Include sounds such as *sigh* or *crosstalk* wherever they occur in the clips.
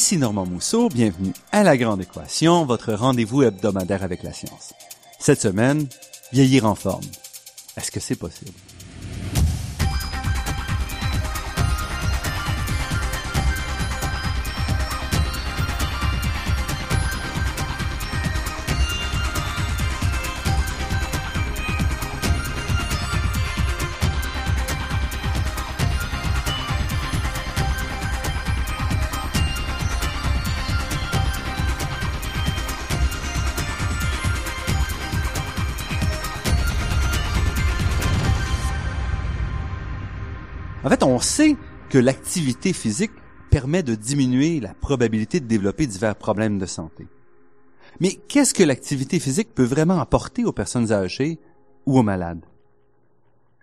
Ici Normand Mousseau, bienvenue à La Grande Équation, votre rendez-vous hebdomadaire avec la science. Cette semaine, vieillir en forme. Est-ce que c'est possible? Que l'activité physique permet de diminuer la probabilité de développer divers problèmes de santé. Mais qu'est-ce que l'activité physique peut vraiment apporter aux personnes âgées ou aux malades?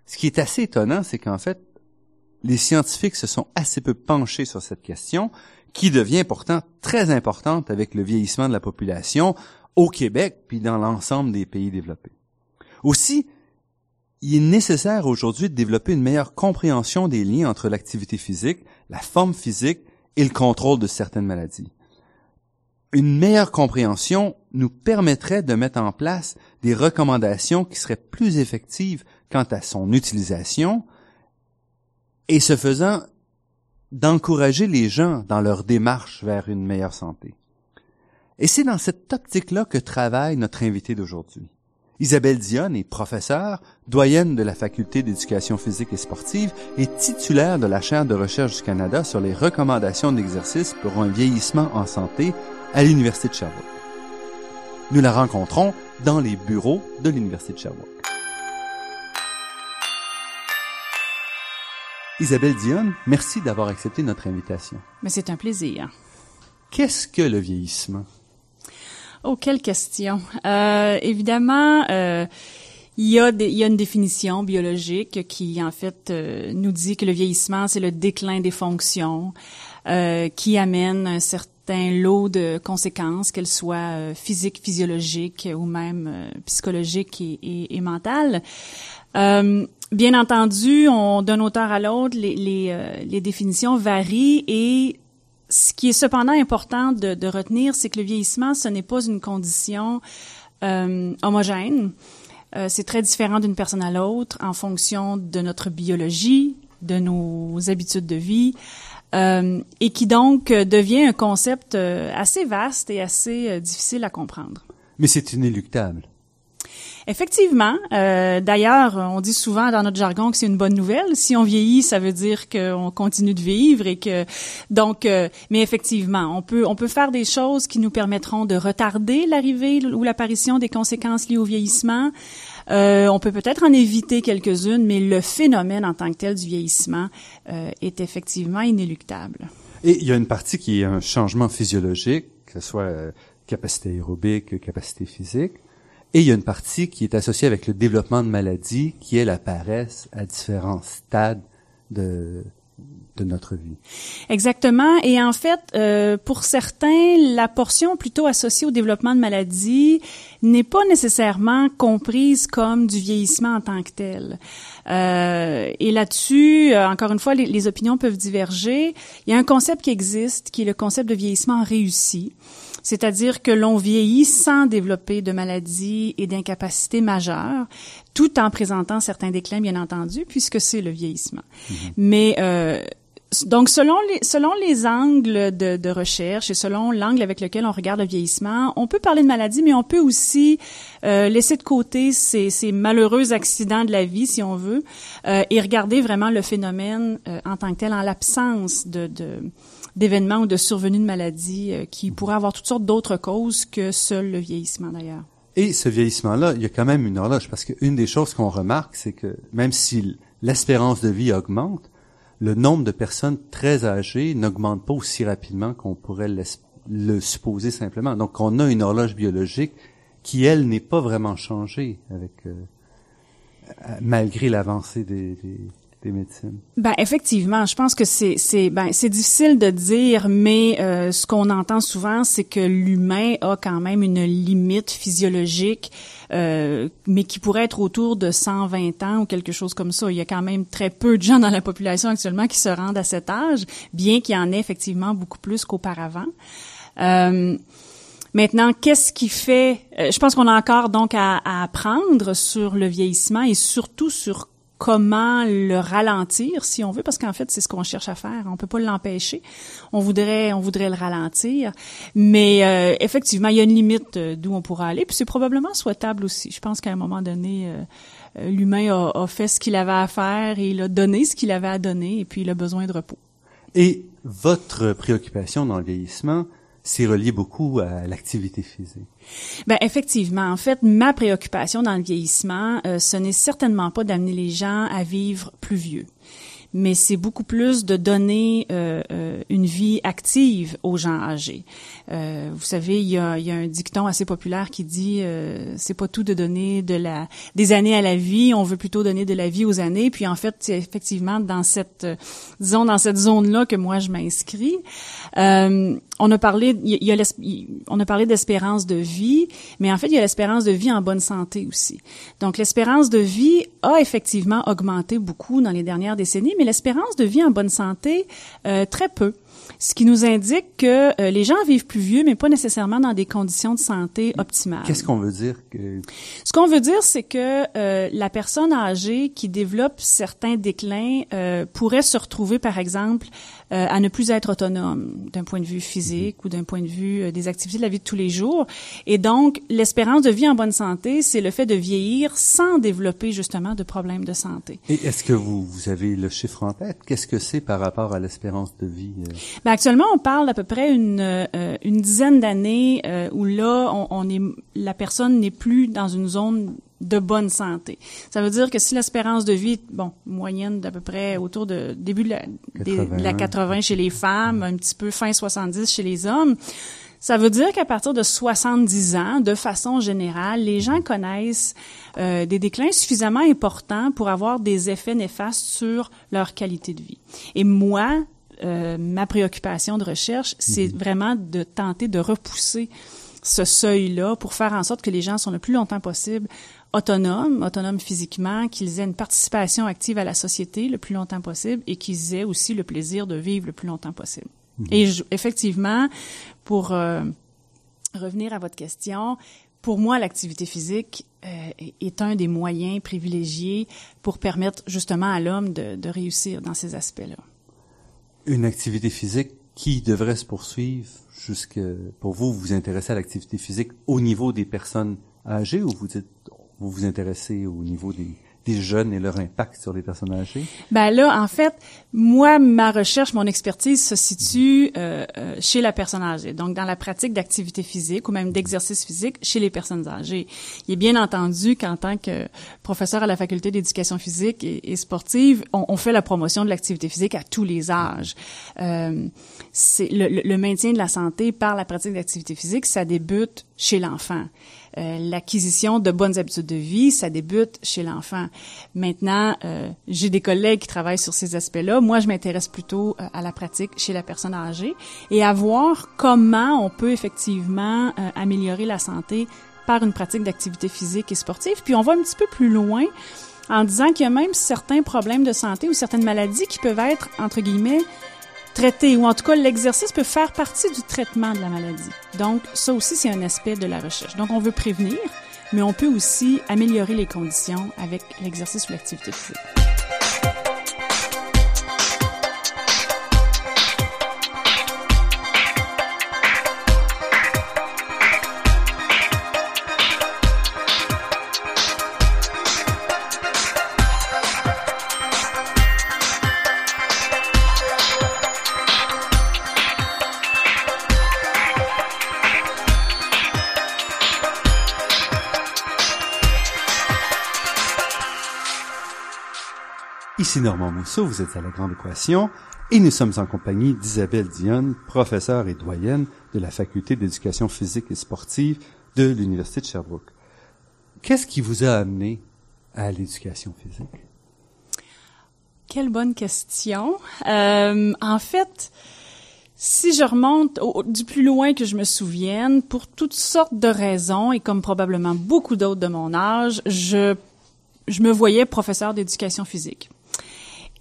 Ce qui est assez étonnant, c'est qu'en fait, les scientifiques se sont assez peu penchés sur cette question, qui devient pourtant très importante avec le vieillissement de la population au Québec puis dans l'ensemble des pays développés. Aussi, il est nécessaire aujourd'hui de développer une meilleure compréhension des liens entre l'activité physique, la forme physique et le contrôle de certaines maladies. Une meilleure compréhension nous permettrait de mettre en place des recommandations qui seraient plus effectives quant à son utilisation et ce faisant d'encourager les gens dans leur démarche vers une meilleure santé. Et c'est dans cette optique-là que travaille notre invité d'aujourd'hui. Isabelle Dionne est professeure, doyenne de la Faculté d'éducation physique et sportive et titulaire de la chaire de recherche du Canada sur les recommandations d'exercice pour un vieillissement en santé à l'Université de Sherbrooke. Nous la rencontrons dans les bureaux de l'Université de Sherbrooke. Isabelle Dionne, merci d'avoir accepté notre invitation. Mais c'est un plaisir. Qu'est-ce que le vieillissement? Oh, quelle question. Euh, évidemment, euh, il y, a des, il y a une définition biologique qui, en fait, euh, nous dit que le vieillissement, c'est le déclin des fonctions euh, qui amène un certain lot de conséquences, qu'elles soient euh, physiques, physiologiques ou même psychologiques et, et, et mentales. bien entendu, on d'un auteur à l'autre, les, les, les définitions varient et ce qui est cependant important de, de retenir, c'est que le vieillissement, ce n'est pas une condition euh, homogène. Euh, c'est très différent d'une personne à l'autre en fonction de notre biologie, de nos habitudes de vie, euh, et qui donc devient un concept euh, assez vaste et assez euh, difficile à comprendre. Mais c'est inéluctable. Effectivement. Euh, D'ailleurs, on dit souvent dans notre jargon que c'est une bonne nouvelle. Si on vieillit, ça veut dire qu'on continue de vivre et que donc. Euh, mais effectivement, on peut on peut faire des choses qui nous permettront de retarder l'arrivée ou l'apparition des conséquences liées au vieillissement. Euh, on peut peut-être en éviter quelques-unes, mais le phénomène en tant que tel du vieillissement euh, est effectivement inéluctable. Et il y a une partie qui est un changement physiologique, que ce soit euh, capacité aérobique, capacité physique. Et il y a une partie qui est associée avec le développement de maladies, qui elle apparaissent à différents stades de, de notre vie. Exactement. Et en fait, euh, pour certains, la portion plutôt associée au développement de maladies n'est pas nécessairement comprise comme du vieillissement en tant que tel. Euh, et là-dessus, euh, encore une fois, les, opinions peuvent diverger. Il y a un concept qui existe, qui est le concept de vieillissement réussi. C'est-à-dire que l'on vieillit sans développer de maladies et d'incapacités majeures, tout en présentant certains déclins, bien entendu, puisque c'est le vieillissement. Mm-hmm. Mais euh, donc, selon les, selon les angles de, de, recherche et selon l'angle avec lequel on regarde le vieillissement, on peut parler de maladie, mais on peut aussi euh, laisser de côté ces, ces, malheureux accidents de la vie, si on veut, euh, et regarder vraiment le phénomène euh, en tant que tel, en l'absence de, de d'événements ou de survenus de maladies euh, qui pourraient avoir toutes sortes d'autres causes que seul le vieillissement d'ailleurs. Et ce vieillissement-là, il y a quand même une horloge, parce qu'une des choses qu'on remarque, c'est que même si l'espérance de vie augmente, le nombre de personnes très âgées n'augmente pas aussi rapidement qu'on pourrait le supposer simplement. Donc, on a une horloge biologique qui, elle, n'est pas vraiment changée avec euh, malgré l'avancée des, Ben effectivement, je pense que c'est c'est ben c'est difficile de dire, mais euh, ce qu'on entend souvent, c'est que l'humain a quand même une limite physiologique, euh, mais qui pourrait être autour de 120 ans ou quelque chose comme ça. Il y a quand même très peu de gens dans la population actuellement qui se rendent à cet âge, bien qu'il y en ait effectivement beaucoup plus qu'auparavant. Euh, Maintenant, qu'est-ce qui fait euh, Je pense qu'on a encore donc à, à, apprendre sur le vieillissement et surtout sur comment le ralentir, si on veut, parce qu'en fait, c'est ce qu'on cherche à faire. On peut pas l'empêcher. On voudrait, on voudrait le ralentir, mais euh, effectivement, il y a une limite euh, d'où on pourra aller. Puis c'est probablement souhaitable aussi. Je pense qu'à un moment donné, euh, l'humain a, a, fait ce qu'il avait à faire et il a donné ce qu'il avait à donner, et puis il a besoin de repos. Et votre préoccupation dans le vieillissement, c'est relié beaucoup à l'activité physique. Ben effectivement, en fait, ma préoccupation dans le vieillissement, euh, ce n'est certainement pas d'amener les gens à vivre plus vieux mais c'est beaucoup plus de donner euh, euh, une vie active aux gens âgés. Euh, vous savez, il y, a, il y, a, un dicton assez populaire qui dit euh, c'est pas tout de donner de la des années à la vie, on veut plutôt donner de la vie aux années. Puis en fait, c'est effectivement dans cette disons dans cette zone là que moi je m'inscris. Euh, on a parlé, il y a on a parlé d'espérance de vie, mais en fait, il y a l'espérance de vie en bonne santé aussi. Donc, l'espérance de vie a effectivement augmenté beaucoup dans les dernières décennies, mais l'espérance de vie en bonne santé, euh, très peu ce qui nous indique que euh, les gens vivent plus vieux, mais pas nécessairement dans des conditions de santé optimales. Qu'est-ce qu'on veut dire que... Ce qu'on veut dire, c'est que euh, la personne âgée qui développe certains déclins euh, pourrait se retrouver, par exemple, euh, à ne plus être autonome d'un point de vue physique mm-hmm. ou d'un point de vue euh, des activités de la vie de tous les jours. Et donc, l'espérance de vie en bonne santé, c'est le fait de vieillir sans développer justement de problèmes de santé. Et est-ce que vous, vous avez le chiffre en tête? Qu'est-ce que c'est par rapport à l'espérance de vie? Ben, actuellement, on parle d'à peu près une, euh, une dizaine d'années euh, où là, on, on, est, la personne n'est plus dans une zone de bonne santé. Ça veut dire que si l'espérance de vie, bon, moyenne d'à peu près autour de début de la, 80, de la 80 chez les femmes, un petit peu fin 70 chez les hommes, ça veut dire qu'à partir de 70 ans, de façon générale, les gens connaissent euh, des déclins suffisamment importants pour avoir des effets néfastes sur leur qualité de vie. Et moi, euh, ma préoccupation de recherche, c'est mhm. vraiment de tenter de repousser ce seuil-là pour faire en sorte que les gens sont le plus longtemps possible autonomes, autonomes physiquement, qu'ils aient une participation active à la société le plus longtemps possible et qu'ils aient aussi le plaisir de vivre le plus longtemps possible. Mhm. Et je, effectivement, pour euh, revenir à votre question, pour moi, l'activité physique euh, est un des moyens privilégiés pour permettre justement à l'homme de, de réussir dans ces aspects-là une activité physique qui devrait se poursuivre jusque pour vous vous intéressez à l'activité physique au niveau des personnes âgées ou vous vous vous intéressez au niveau des des jeunes et leur impact sur les personnes âgées? Ben là, en fait, moi, ma recherche, mon expertise se situe euh, euh, chez la personne âgée, donc dans la pratique d'activité physique ou même d'exercice physique chez les personnes âgées. Il est bien entendu qu'en tant que professeur à la faculté d'éducation physique et, sportive, on, on, fait la promotion de l'activité physique à tous les âges. Euh, c'est le, le maintien de la santé par la pratique d'activité physique, ça débute chez l'enfant. Euh, l'acquisition de bonnes habitudes de vie, ça débute chez l'enfant. Maintenant, euh, j'ai des collègues qui travaillent sur ces aspects-là. Moi, je m'intéresse plutôt euh, à la pratique chez la personne âgée et à voir comment on peut effectivement améliorer la santé par une pratique d'activité physique et sportive. Puis on va un petit peu plus loin en disant qu'il y a même certains problèmes de santé ou certaines maladies qui peuvent être, entre guillemets, traiter, ou en tout cas l'exercice peut faire partie du traitement de la maladie. Donc ça aussi, c'est un aspect de la recherche. Donc on veut prévenir, mais on peut aussi améliorer les conditions avec l'exercice ou l'activité physique. Ici Normand Mousseau, vous êtes à La Grande Équation et nous sommes en compagnie d'Isabelle Dionne, professeure et doyenne de la Faculté d'éducation physique et sportive de l'Université de Sherbrooke. Qu'est-ce qui vous a amené à l'éducation physique? Quelle bonne question. Euh, en fait, si je remonte du plus loin que je me souvienne, pour toutes sortes de raisons et comme probablement beaucoup d'autres de mon âge, je je me voyais professeur d'éducation physique.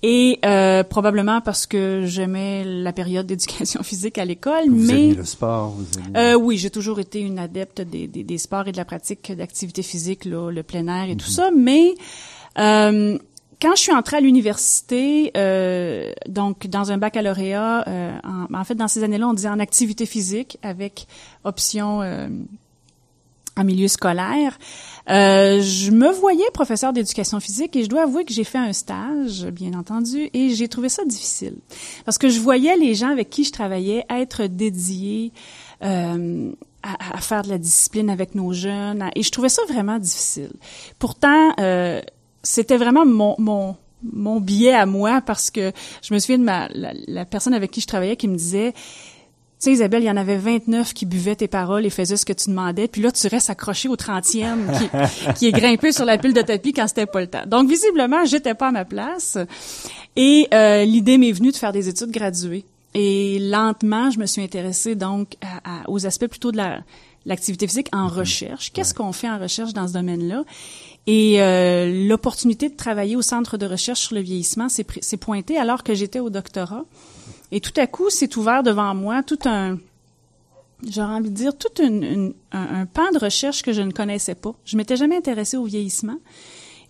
Et euh, probablement parce que j'aimais la période d'éducation *laughs* physique à l'école, vous mais le sport. Vous euh, oui, j'ai toujours été une adepte des, des, des sports et de la pratique d'activité physique, là, le plein air et tout mhm. ça. Mais euh, quand je suis entrée à l'université, euh, donc dans un baccalauréat, euh, en, en, fait dans ces années-là, on disait en activité physique avec option euh, en milieu scolaire. Euh, je me voyais professeur d'éducation physique et je dois avouer que j'ai fait un stage, bien entendu, et j'ai trouvé ça difficile parce que je voyais les gens avec qui je travaillais être dédiés euh, à, faire de la discipline avec nos jeunes, et je trouvais ça vraiment difficile. Pourtant, euh, c'était vraiment mon, mon mon biais à moi parce que je me souviens de ma la, personne avec qui je travaillais qui me disait sais, Isabelle, il y en avait 29 qui buvaient tes paroles et faisaient ce que tu demandais. Puis là, tu restes accroché au 30e qui, *laughs* qui est grimpé sur la pile de tapis quand c'était pas le temps. Donc, visiblement, j'étais pas à ma place. Et euh, l'idée m'est venue de faire des études graduées. Et lentement, je me suis intéressée donc à, aux aspects plutôt de la l'activité physique en mhm. recherche. Qu'est-ce qu'on fait en recherche dans ce domaine-là? Et euh, l'opportunité de travailler au centre de recherche sur le vieillissement s'est pointée alors que j'étais au doctorat. Et tout à coup, c'est ouvert devant moi tout un, j'aurais envie de dire, tout un, un, pan de recherche que je ne connaissais pas. Je m'étais jamais intéressée au vieillissement.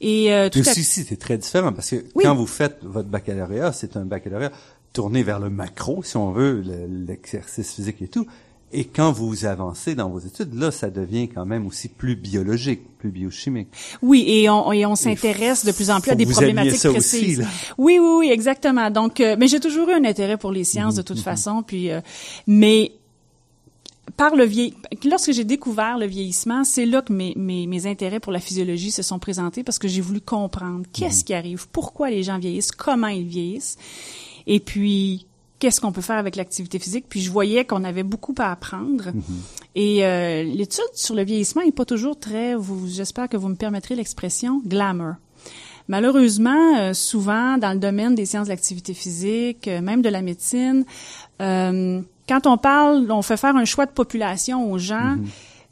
Et euh, tout à... c'est très différent parce que quand vous faites votre baccalauréat, c'est un baccalauréat tourné vers le macro, si on veut, l'exercice physique et tout. Et quand vous avancez dans vos études, là, ça devient quand même aussi plus biologique, plus biochimique. Oui, et on, et on s'intéresse de plus en plus à des problématiques précises. oui, oui, oui, exactement. Donc, euh, mais j'ai toujours eu un intérêt pour les sciences de toute mhm, mhm. façon. Puis, euh, mais par le vieil... lorsque j'ai découvert le vieillissement, c'est là que mes, mes, mes, intérêts pour la physiologie se sont présentés parce que j'ai voulu comprendre qu'est-ce mhm. qui arrive, pourquoi les gens vieillissent, comment ils vieillissent. Et puis, qu'est-ce qu'on peut faire avec l'activité physique. Puis je voyais qu'on avait beaucoup à apprendre. Mhm. Et euh, l'étude sur le vieillissement n'est pas toujours très, vous, j'espère que vous me permettrez l'expression, glamour. Malheureusement, euh, souvent dans le domaine des sciences de l'activité physique, euh, même de la médecine, quand on parle, on fait faire un choix de population aux gens. Mhm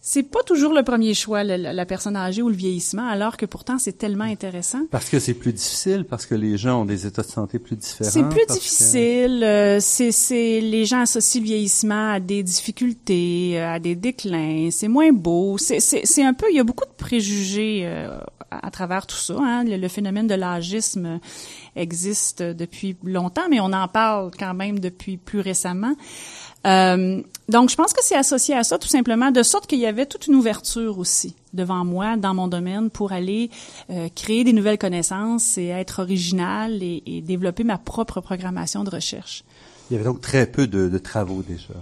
c'est pas toujours le premier choix, la, personne âgée ou le vieillissement, alors que pourtant c'est tellement intéressant. Parce que c'est plus difficile, parce que les gens ont des états de santé plus différents. C'est plus difficile. Euh, c'est, c'est les gens associent le vieillissement à des difficultés, euh, à des déclins. C'est moins beau. C'est, c'est, c'est un peu. Il y a beaucoup de préjugés euh, à, travers tout ça. Hein. Le, phénomène de l'âgisme existe depuis longtemps, mais on en parle quand même depuis plus récemment. Euh, donc, je pense que c'est associé à ça, tout simplement, de sorte qu'il y avait toute une ouverture aussi devant moi, dans mon domaine, pour aller euh, créer des nouvelles connaissances et être original et, et, développer ma propre programmation de recherche. Il y avait donc très peu de, de travaux déjà.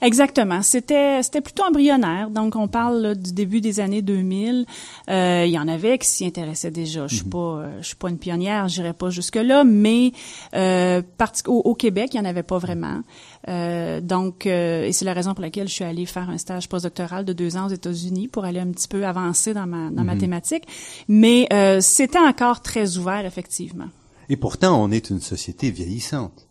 Exactement. C'était c'était plutôt embryonnaire. Donc on parle du début des années 2000. Euh, il y en avait qui s'y intéressaient déjà. Je suis mhm. pas euh, je suis pas une pionnière, j'irai pas jusque là, mais euh, au, Québec, il y en avait pas vraiment. Euh, donc euh, et c'est la raison pour laquelle je suis allée faire un stage postdoctoral de deux ans aux États-Unis pour aller un petit peu avancer dans ma dans ma mhm. thématique. Mais euh, c'était encore très ouvert effectivement. Et pourtant, on est une société vieillissante.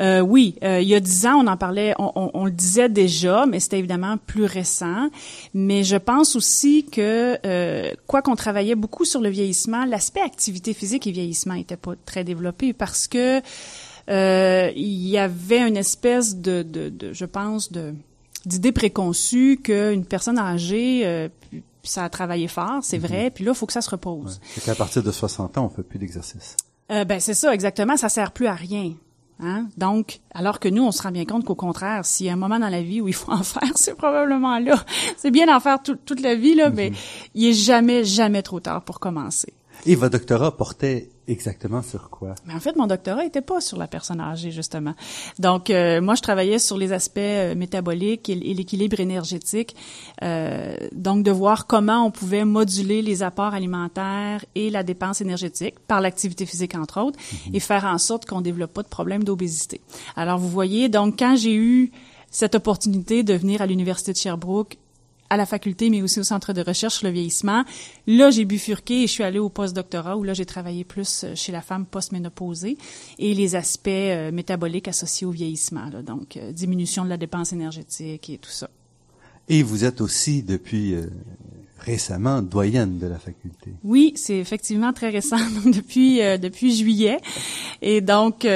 Euh, oui, euh, il y a dix ans, on en parlait, on, on, le disait déjà, mais c'était évidemment plus récent. Mais je pense aussi que, euh, quoi qu'on travaillait beaucoup sur le vieillissement, l'aspect activité physique et vieillissement était pas très développé parce que euh, il y avait une espèce de, de, de je pense, de d'idée préconçue qu'une personne âgée euh, ça a travaillé fort, c'est mm-hmm. vrai, puis là, il faut que ça se repose. Ouais. C'est qu'à partir de 60 ans, on fait plus d'exercice. Euh, ben c'est ça, exactement. Ça sert plus à rien. Hein? Donc, alors que nous, on se rend bien compte qu'au contraire, s'il y a un moment dans la vie où il faut *laughs* en faire, c'est probablement là. C'est bien d'en faire toute la vie, là, mais mhm. il est jamais, jamais trop tard pour commencer. Et votre doctorat portait exactement sur quoi? Mais en fait, mon doctorat était pas sur la personne âgée justement. Donc, euh, moi, je travaillais sur les aspects euh, métaboliques et, l'équilibre énergétique. Euh, donc, de voir comment on pouvait moduler les apports alimentaires et la dépense énergétique par l'activité physique entre autres, mhm. et faire en sorte qu'on développe pas de problème d'obésité. Alors, vous voyez, donc quand j'ai eu cette opportunité de venir à l'université de Sherbrooke à la faculté, mais aussi au centre de recherche sur le vieillissement. Là, j'ai bifurqué et je suis allée au post-doctorat où là, j'ai travaillé plus euh, chez la femme post-ménopausée et les aspects euh, métaboliques associés au vieillissement, là, donc euh, diminution de la dépense énergétique et tout ça. Et vous êtes aussi depuis récemment doyenne de la faculté. Oui, c'est effectivement très récent, *laughs* depuis depuis juillet, et donc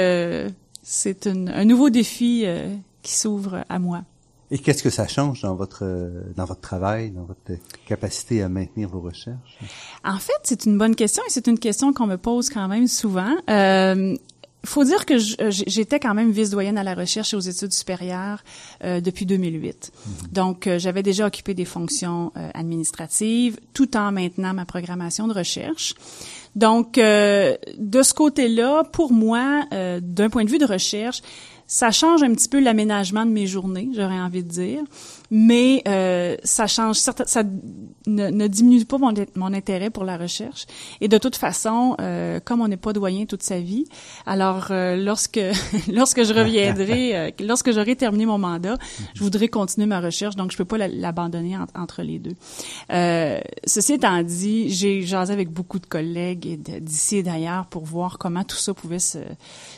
c'est un nouveau défi qui s'ouvre à moi. Et qu'est-ce que ça change dans votre dans votre travail, dans votre capacité à maintenir vos recherches? En fait, c'est une bonne question et c'est une question qu'on me pose quand même souvent. Euh, faut dire que j'étais quand même vice-doyenne à la recherche et aux études supérieures euh, depuis 2008. Mhm. Donc, euh, j'avais déjà occupé des fonctions euh, administratives tout en maintenant ma programmation de recherche. Donc, euh, de ce côté-là, pour moi, d'un point de vue de recherche, ça change un petit peu l'aménagement de mes journées, j'aurais envie de dire mais euh, ça change, ça ne, diminue pas mon, mon, intérêt pour la recherche. Et de toute façon, euh, comme on n'est pas doyen toute sa vie, alors euh, lorsque *laughs* lorsque je reviendrai, euh, lorsque j'aurai terminé mon mandat, je voudrais continuer ma recherche, donc je peux pas l'abandonner entre les deux. Euh, ceci étant dit, j'ai jasé avec beaucoup de collègues d'ici et d'ailleurs pour voir comment tout ça pouvait se,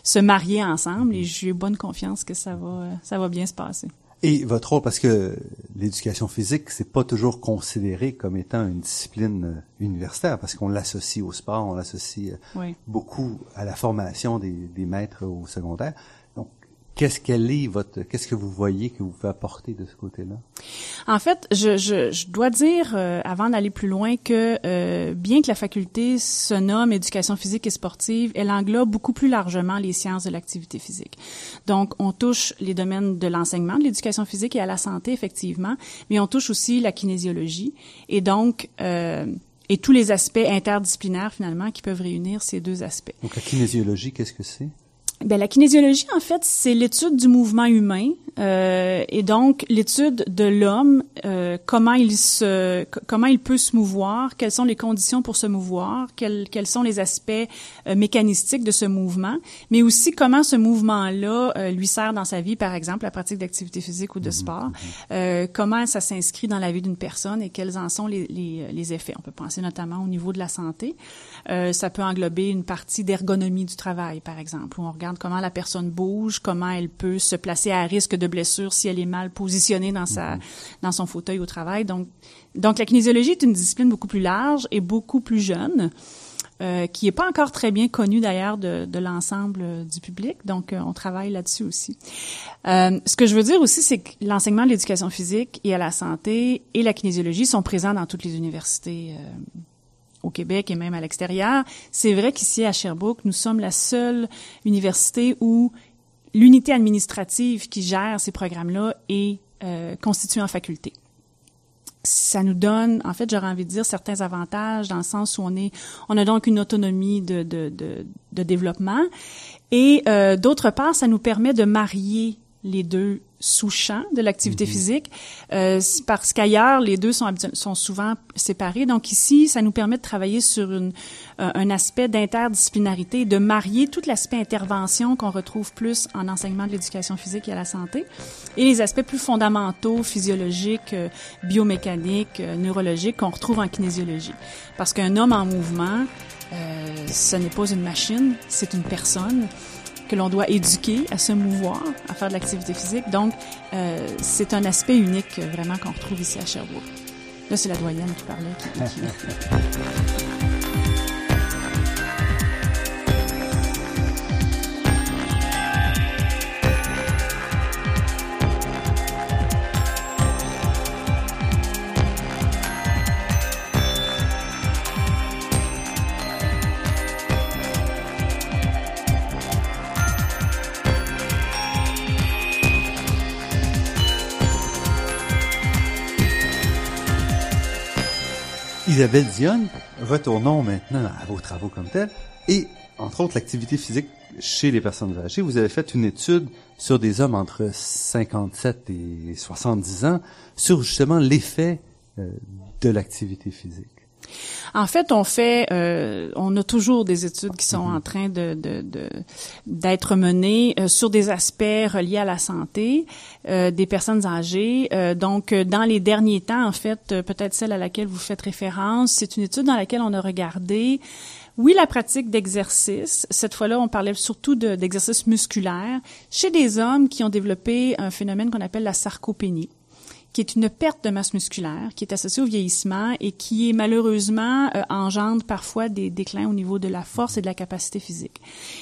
se marier ensemble, et j'ai bonne confiance que ça va ça va bien se passer. Et votre rôle, parce que l'éducation physique, c'est pas toujours considéré comme étant une discipline euh, universitaire, parce qu'on l'associe au sport, on l'associe euh, beaucoup à la formation des, des maîtres au secondaire. Qu'est-ce qu'elle est votre qu'est-ce que vous voyez que vous pouvez apporter de ce côté-là? En fait, je, je, je dois dire euh, avant d'aller plus loin que euh, bien que la faculté se nomme éducation physique et sportive, elle englobe beaucoup plus largement les sciences de l'activité physique. Donc, on touche les domaines de l'enseignement de l'éducation physique et à la santé effectivement, mais on touche aussi la kinésiologie et donc euh, et tous les aspects interdisciplinaires finalement qui peuvent réunir ces deux aspects. Donc la kinésiologie, qu'est-ce que c'est? Ben, la kinésiologie, en fait, c'est l'étude du mouvement humain euh, et donc l'étude de l'homme, euh, comment il se, comment il peut se mouvoir, quelles sont les conditions pour se mouvoir, quels, quels sont les aspects euh, mécanistiques de ce mouvement, mais aussi comment ce mouvement-là euh, lui sert dans sa vie, par exemple la pratique d'activité physique ou de mhm, sport, mhm. Euh, comment ça s'inscrit dans la vie d'une personne et quels en sont les, les, les, effets. On peut penser notamment au niveau de la santé. ça peut englober une partie d'ergonomie du travail, par exemple, où on regarde comment la personne bouge, comment elle peut se placer à risque de blessure si elle est mal positionnée dans sa mhm. dans son fauteuil au travail. Donc donc la kinésiologie est une discipline beaucoup plus large et beaucoup plus jeune. Euh, qui est pas encore très bien connue d'ailleurs de, de l'ensemble du public, donc euh, on travaille là-dessus aussi. Euh, ce que je veux dire aussi, c'est que l'enseignement de l'éducation physique et à la santé et la kinésiologie sont présents dans toutes les universités euh, au Québec et même à l'extérieur. C'est vrai qu'ici à Sherbrooke, nous sommes la seule université où l'unité administrative qui gère ces programmes-là est euh, constituée en faculté. Ça nous donne, en fait, j'aurais envie de dire certains avantages dans le sens où on est, on a donc une autonomie de, de, de, de développement et euh, d'autre part, ça nous permet de marier les deux sous-champ de l'activité mhm. physique, euh, parce qu'ailleurs, les deux sont, sont souvent séparés. Donc ici, ça nous permet de travailler sur une, euh, un aspect d'interdisciplinarité, de marier tout l'aspect intervention qu'on retrouve plus en enseignement de l'éducation physique et à la santé, et les aspects plus fondamentaux, physiologiques, euh, biomécaniques, euh, neurologiques qu'on retrouve en kinésiologie. Parce qu'un homme en mouvement, ce n'est pas une machine, c'est une personne que l'on doit éduquer à se mouvoir, à faire de l'activité physique. Donc, euh, c'est un aspect unique euh, vraiment qu'on retrouve ici à Sherbrooke. Là, c'est la doyenne qui parlait. Qui, qui... *laughs* Isabelle Dionne, retournons maintenant à vos travaux comme tels. Et, entre autres, l'activité physique chez les personnes âgées. Vous avez fait une étude sur des hommes entre 57 et 70 ans sur justement l'effet euh, de l'activité physique. En fait, on fait, euh, on a toujours des études qui sont Mhm. en train de de- de- d'être menées euh, sur des aspects reliés à la santé euh, des personnes âgées. Euh, donc, euh, dans les derniers temps, en fait, euh, peut-être celle à laquelle vous faites référence, c'est une étude dans laquelle on a regardé oui, la pratique d'exercice. Cette fois-là, on parlait surtout de- d'exercice musculaire chez des hommes qui ont développé un phénomène qu'on appelle la sarcopénie qui est une perte de masse musculaire, qui est associée au vieillissement et qui est malheureusement euh, engendre parfois des déclins au niveau de la force et de la capacité physique.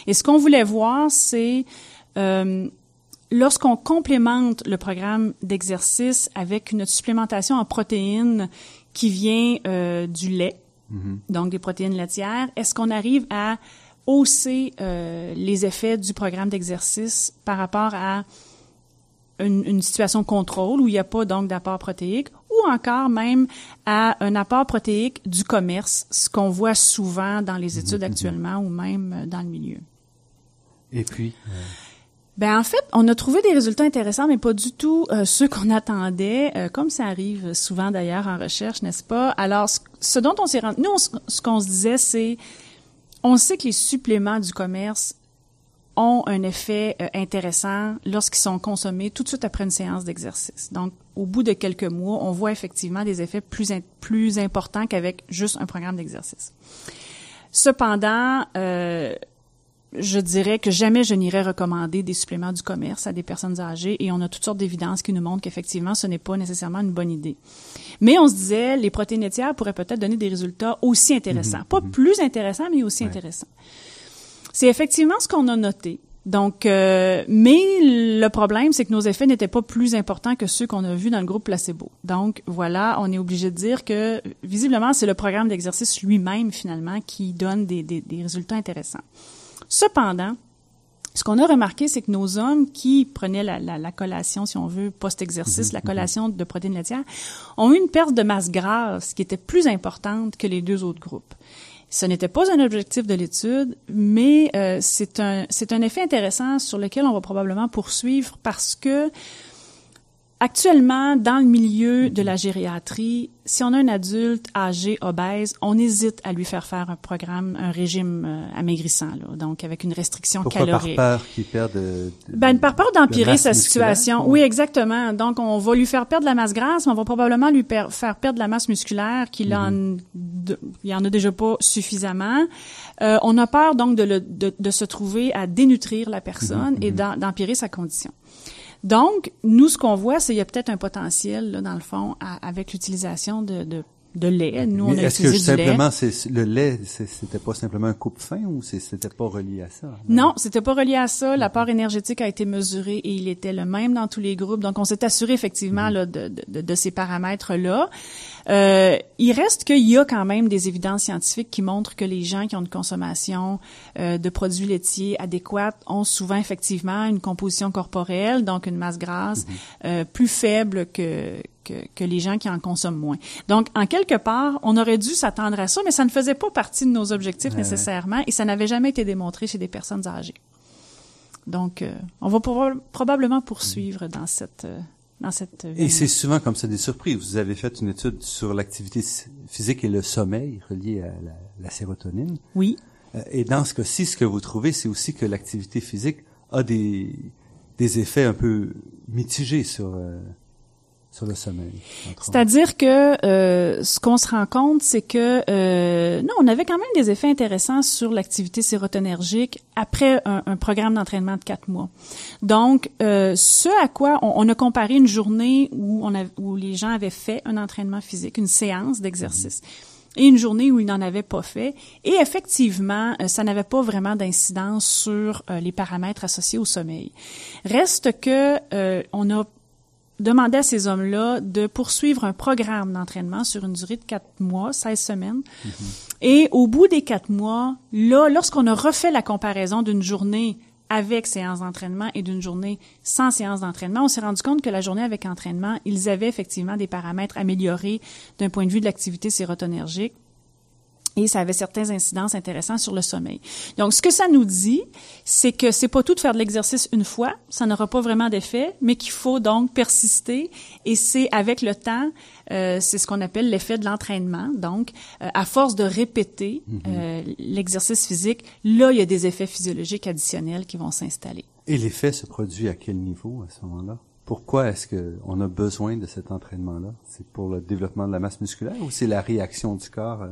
Et ce qu'on voulait voir, c'est euh, lorsqu'on complémente le programme d'exercice avec une supplémentation en protéines qui vient euh, du lait, donc des protéines laitières, est-ce qu'on arrive à hausser euh, les effets du programme d'exercice par rapport à une, une situation contrôle où il n'y a pas donc d'apport protéique ou encore même à un apport protéique du commerce, ce qu'on voit souvent dans les études actuellement ou même euh, dans le milieu. Et puis, Ben en fait, on a trouvé des résultats intéressants, mais pas du tout euh, ceux qu'on attendait, euh, comme ça arrive souvent d'ailleurs en recherche, n'est-ce pas? Alors, ce, ce dont on s'est rendu, nous, on ce qu'on se disait, c'est, on sait que les suppléments du commerce ont un effet euh, intéressant lorsqu'ils sont consommés tout de suite après une séance d'exercice. Donc, au bout de quelques mois, on voit effectivement des effets plus in- plus importants qu'avec juste un programme d'exercice. Cependant, euh, je dirais que jamais je n'irais recommander des suppléments du commerce à des personnes âgées et on a toutes sortes d'évidences qui nous montrent qu'effectivement, ce n'est pas nécessairement une bonne idée. Mais on se disait, les protéines laitières pourraient peut-être donner des résultats aussi intéressants. Pas plus intéressants, mais aussi intéressants. C'est effectivement ce qu'on a noté. Donc, euh, mais le problème, c'est que nos effets n'étaient pas plus importants que ceux qu'on a vus dans le groupe placebo. Donc, voilà, on est obligé de dire que, visiblement, c'est le programme d'exercice lui-même, finalement, qui donne des, des, des résultats intéressants. Cependant, ce qu'on a remarqué, c'est que nos hommes qui prenaient la, la, la collation, si on veut, post-exercice, la collation de protéines laitières, ont eu une perte de masse grasse qui était plus importante que les deux autres groupes. Ce n'était pas un objectif de l'étude, mais euh, c'est un c'est un effet intéressant sur lequel on va probablement poursuivre parce que Actuellement, dans le milieu de la gériatrie, si on a un adulte âgé obèse, on hésite à lui faire faire un programme, un régime euh, amaigrissant, là, donc avec une restriction pourquoi calorique. par peur qu'il perde de, de- Ben, par peur d'empirer sa situation. ou- Oui, exactement. Donc, on va lui faire perdre la masse grasse, mais on va probablement lui per- faire perdre la masse musculaire qu'il en, de- il en a déjà pas suffisamment. Euh, on a peur donc de, le- de, de se trouver à dénutrir la personne et d'en- d'empirer sa condition. Donc, nous, ce qu'on voit, c'est qu'il y a peut-être un potentiel, là, dans le fond, avec l'utilisation de, de lait. Nous, on a est-ce que du simplement c'est le lait c'était pas simplement un coupe-fin ou c'est- c'était pas relié à ça? Non, c'était pas relié à ça. L'apport énergétique a été mesuré et il était le même dans tous les groupes. Donc, on s'est assuré effectivement là, de, de, de ces paramètres-là. Euh, il reste qu'il y a quand même des évidences scientifiques qui montrent que les gens qui ont une consommation euh, de produits laitiers adéquate ont souvent effectivement une composition corporelle, donc une masse grasse euh, plus faible que, que, que les gens qui en consomment moins. Donc, en quelque part, on aurait dû s'attendre à ça, mais ça ne faisait pas partie de nos objectifs Ouais. nécessairement et ça n'avait jamais été démontré chez des personnes âgées. Donc, euh, on va proba- probablement poursuivre dans cette euh, dans cette Et c'est souvent comme ça des surprises. Vous avez fait une étude sur l'activité physique et le sommeil relié à la, la sérotonine. Oui. Euh, Et dans ce cas-ci, ce que vous trouvez, c'est aussi que l'activité physique a des, des effets un peu mitigés sur, euh, C'est-à-dire que euh, ce qu'on se rend compte, c'est que euh, non, on avait quand même des effets intéressants sur l'activité sérotonergique après un, programme d'entraînement de quatre mois. Donc, euh, ce à quoi on, a comparé une journée où on a, où les gens avaient fait un entraînement physique, une séance d'exercice. Et une journée où ils n'en avaient pas fait. Et effectivement, euh, ça n'avait pas vraiment d'incidence sur euh, les paramètres associés au sommeil. Reste que euh, on a demandé à ces hommes-là de poursuivre un programme d'entraînement sur une durée de quatre mois, 16 semaines. Et au bout des quatre mois, là, lorsqu'on a refait la comparaison d'une journée avec séance d'entraînement et d'une journée sans séance d'entraînement, on s'est rendu compte que la journée avec entraînement, ils avaient effectivement des paramètres améliorés d'un point de vue de l'activité sérotonergique. Et ça avait certains incidences intéressants sur le sommeil. Donc, ce que ça nous dit, c'est que c'est pas tout de faire de l'exercice une fois, ça n'aura pas vraiment d'effet, mais qu'il faut donc persister. Et c'est avec le temps, euh, c'est ce qu'on appelle l'effet de l'entraînement. Donc, euh, à force de répéter euh, l'exercice physique, là, il y a des effets physiologiques additionnels qui vont s'installer. Et l'effet se produit à quel niveau à ce moment-là? Pourquoi est-ce qu'on a besoin de cet entraînement-là? C'est pour le développement de la masse musculaire ou c'est la réaction du corps?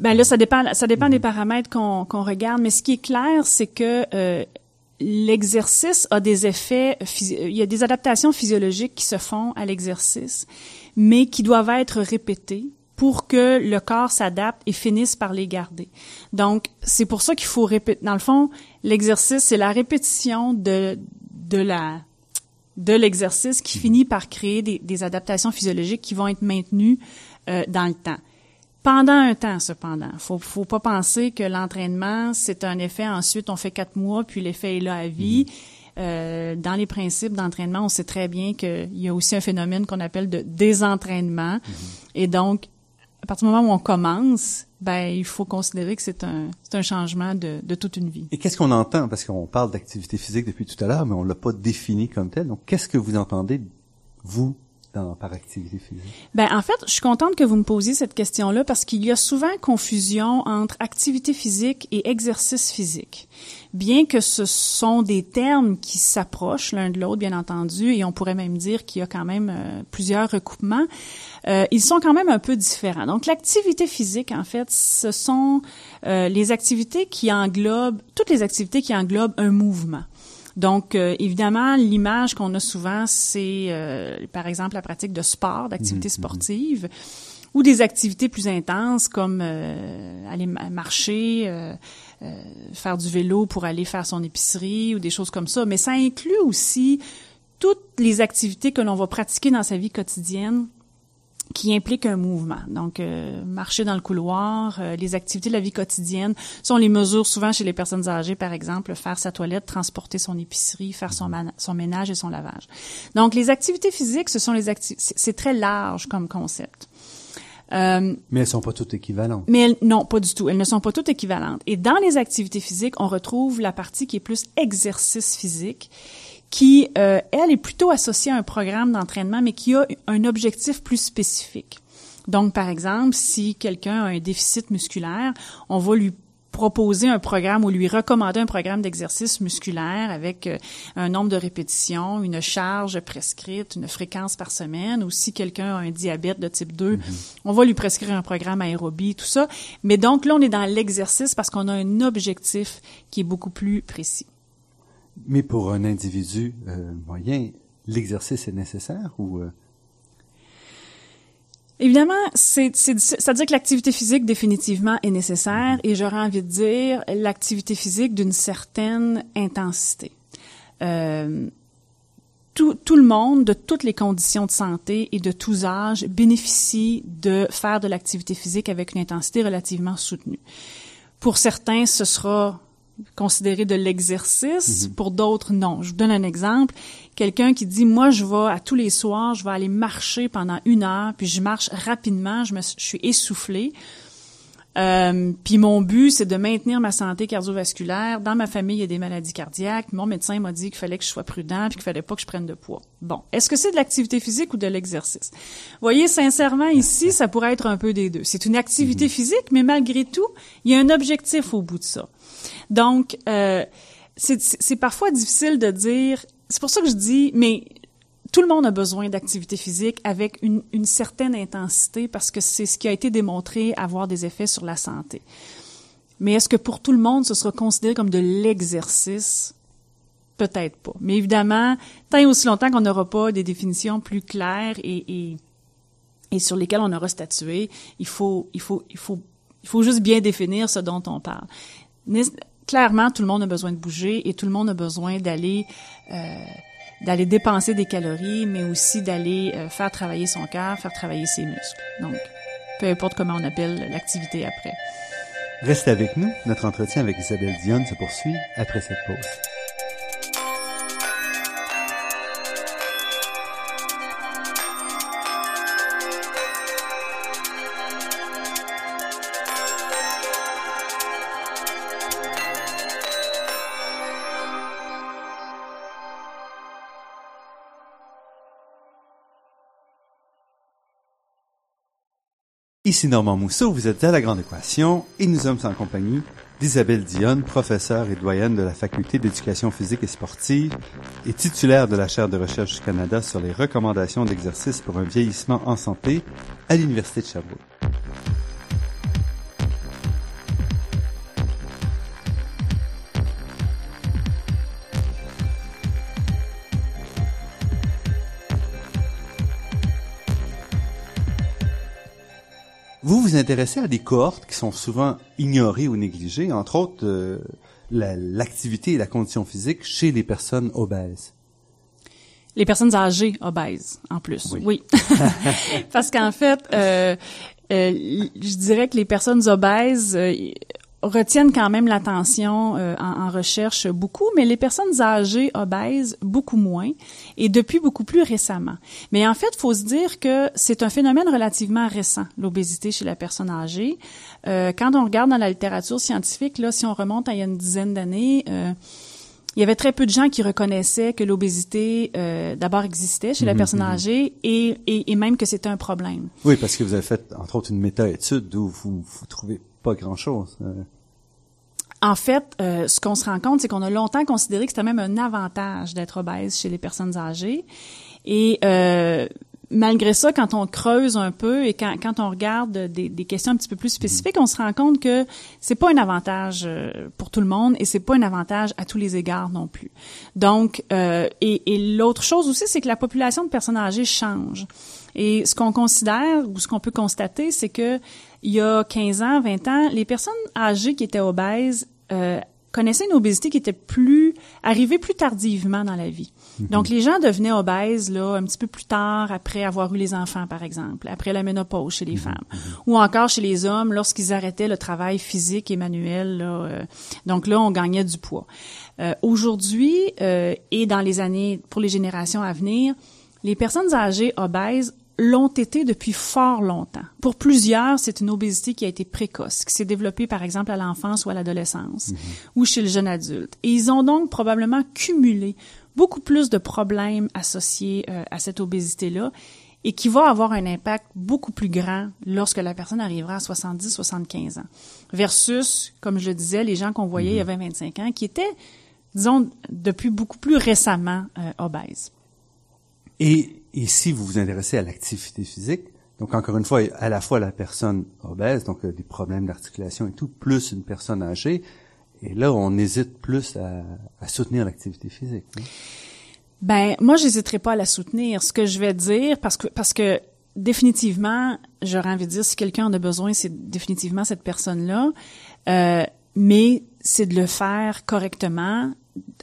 Ben là, ça dépend, ça dépend des paramètres qu'on qu'on regarde, mais ce qui est clair, c'est que euh, l'exercice a des effets, il y a des adaptations physiologiques qui se font à l'exercice, mais qui doivent être répétées pour que le corps s'adapte et finisse par les garder. Donc, c'est pour ça qu'il faut répéter. Dans le fond, l'exercice, c'est la répétition de, de la de l'exercice qui finit par créer des, des, adaptations physiologiques qui vont être maintenues euh, dans le temps. Pendant un temps, cependant. Faut, faut pas penser que l'entraînement, c'est un effet. Ensuite, on fait quatre mois, puis l'effet est là à vie. Mhm. Euh, dans les principes d'entraînement, on sait très bien qu'il y a aussi un phénomène qu'on appelle de désentraînement. Mhm. Et donc, à partir du moment où on commence, ben il faut considérer que c'est un c'est un changement de, de toute une vie. Et qu'est-ce qu'on entend? Parce qu'on parle d'activité physique depuis tout à l'heure, mais on l'a pas défini comme tel. Donc qu'est-ce que vous entendez vous par activité physique? Ben, en fait, je suis contente que vous me posiez cette question-là parce qu'il y a souvent confusion entre activité physique et exercice physique. Bien que ce sont des termes qui s'approchent l'un de l'autre, bien entendu, et on pourrait même dire qu'il y a quand même euh, plusieurs recoupements, euh, ils sont quand même un peu différents. Donc, l'activité physique, en fait, ce sont euh, les activités qui englobent, toutes les activités qui englobent un mouvement. Donc, euh, évidemment, l'image qu'on a souvent, c'est, euh, par exemple, la pratique de sport, d'activités mhm, mhm. sportives, ou des activités plus intenses comme euh, aller marcher, faire du vélo pour aller faire son épicerie ou des choses comme ça. Mais ça inclut aussi toutes les activités que l'on va pratiquer dans sa vie quotidienne qui implique un mouvement. Donc, euh, marcher dans le couloir, euh, les activités de la vie quotidienne sont les mesures souvent chez les personnes âgées, par exemple, faire sa toilette, transporter son épicerie, faire son, son ménage et son lavage. Donc, les activités physiques, ce sont les activités, c'est très large comme concept. Euh, mais elles sont pas toutes équivalentes. Mais elles, non, pas du tout. Elles ne sont pas toutes équivalentes. Et dans les activités physiques, on retrouve la partie qui est plus exercice physique qui, euh, elle, est plutôt associée à un programme d'entraînement, mais qui a un objectif plus spécifique. Donc, par exemple, si quelqu'un a un déficit musculaire, on va lui proposer un programme ou lui recommander un programme d'exercice musculaire avec euh, un nombre de répétitions, une charge prescrite, une fréquence par semaine, ou si quelqu'un a un diabète de type 2, mm-hmm. on va lui prescrire un programme aérobie, tout ça. Mais donc là, on est dans l'exercice parce qu'on a un objectif qui est beaucoup plus précis. Mais pour un individu euh, moyen, l'exercice est nécessaire ou euh? Évidemment, c'est, c'est, à dire que l'activité physique définitivement est nécessaire et j'aurais envie de dire l'activité physique d'une certaine intensité. Euh, tout, le monde, de toutes les conditions de santé et de tous âges, bénéficie de faire de l'activité physique avec une intensité relativement soutenue. Pour certains, ce sera considéré de l'exercice, mhm. pour d'autres non. Je vous donne un exemple. Quelqu'un qui dit moi je vais à tous les soirs, je vais aller marcher pendant une heure, puis je marche rapidement, je me je suis essoufflé. Euh, puis mon but, c'est de maintenir ma santé cardiovasculaire. Dans ma famille, il y a des maladies cardiaques. Mon médecin m'a dit qu'il fallait que je sois prudent puis qu'il fallait pas que je prenne de poids. Bon, est-ce que c'est de l'activité physique ou de l'exercice? Voyez, sincèrement, ici, ça pourrait être un peu des deux. C'est une activité mhm. physique, mais malgré tout, il y a un objectif au bout de ça. Donc, euh, c'est parfois difficile de dire. C'est pour ça que je dis, mais tout le monde a besoin d'activité physique avec une, une, certaine intensité parce que c'est ce qui a été démontré avoir des effets sur la santé. Mais est-ce que pour tout le monde, ce sera considéré comme de l'exercice? Peut-être pas. Mais évidemment, tant et aussi longtemps qu'on n'aura pas des définitions plus claires et, et, et, sur lesquelles on aura statué, il faut, il faut, il faut, il faut juste bien définir ce dont on parle clairement, tout le monde a besoin de bouger et tout le monde a besoin d'aller euh, d'aller dépenser des calories, mais aussi d'aller euh, faire travailler son cœur, faire travailler ses muscles. Donc, peu importe comment on appelle l'activité après. Restez avec nous. Notre entretien avec Isabelle Dionne se poursuit après cette pause. Ici Normand Mousseau, vous êtes à La Grande Équation et nous sommes en compagnie d'Isabelle Dionne, professeure et doyenne de la Faculté d'éducation physique et sportive et titulaire de la chaire de recherche du Canada sur les recommandations d'exercice pour un vieillissement en santé à l'Université de Sherbrooke. Vous intéressez à des cohortes qui sont souvent ignorées ou négligées, entre autres euh, l'activité et la condition physique chez les personnes obèses. Les personnes âgées obèses, en plus. Oui. *laughs* Parce qu'en fait, euh, euh, je dirais que les personnes obèses retiennent quand même l'attention euh, en, recherche beaucoup, mais les personnes âgées obèses beaucoup moins et depuis beaucoup plus récemment. Mais en fait, faut se dire que c'est un phénomène relativement récent, l'obésité chez la personne âgée. Euh, quand on regarde dans la littérature scientifique, là, si on remonte à il y a une dizaine d'années, euh, il y avait très peu de gens qui reconnaissaient que l'obésité d'abord existait chez la mhm, personne mhm. âgée et, et, et même que c'était un problème. Oui, parce que vous avez fait entre autres une méta-étude où vous, vous trouvez pas grand-chose. Euh. En fait, euh, ce qu'on se rend compte, c'est qu'on a longtemps considéré que c'était même un avantage d'être obèse chez les personnes âgées. Et euh, malgré ça, quand on creuse un peu et quand, on regarde des, questions un petit peu plus spécifiques, on se rend compte que c'est pas un avantage pour tout le monde et c'est pas un avantage à tous les égards non plus. Donc, et l'autre chose aussi, c'est que la population de personnes âgées change. Et ce qu'on considère ou ce qu'on peut constater, c'est que il y a 15 ans, 20 ans, les personnes âgées qui étaient obèses euh, connaissaient une obésité qui était plus arrivée plus tardivement dans la vie. Mhm. Donc les gens devenaient obèses là un petit peu plus tard après avoir eu les enfants par exemple, après la ménopause chez les mhm. femmes mhm. ou encore chez les hommes lorsqu'ils arrêtaient le travail physique et manuel là, euh, donc là on gagnait du poids. Euh, aujourd'hui et dans les années pour les générations à venir, les personnes âgées obèses l'ont été depuis fort longtemps. Pour plusieurs, c'est une obésité qui a été précoce, qui s'est développée par exemple à l'enfance ou à l'adolescence mhm. ou chez le jeune adulte. Et ils ont donc probablement cumulé beaucoup plus de problèmes associés euh, à cette obésité-là et qui va avoir un impact beaucoup plus grand lorsque la personne arrivera à 70-75 ans. Versus, comme je le disais, les gens qu'on voyait il y a 20-25 mhm. ans qui étaient, disons, depuis beaucoup plus récemment euh, obèses. Et et si vous vous intéressez à l'activité physique, donc encore une fois, à la fois la personne obèse, donc euh, des problèmes d'articulation et tout, plus une personne âgée, et là, on hésite plus à, à soutenir l'activité physique. Ben, moi, j'hésiterai pas à la soutenir. Ce que je vais dire, parce que parce que définitivement, j'aurais envie de dire, si quelqu'un en a besoin, c'est définitivement cette personne-là. Euh, mais c'est de le faire correctement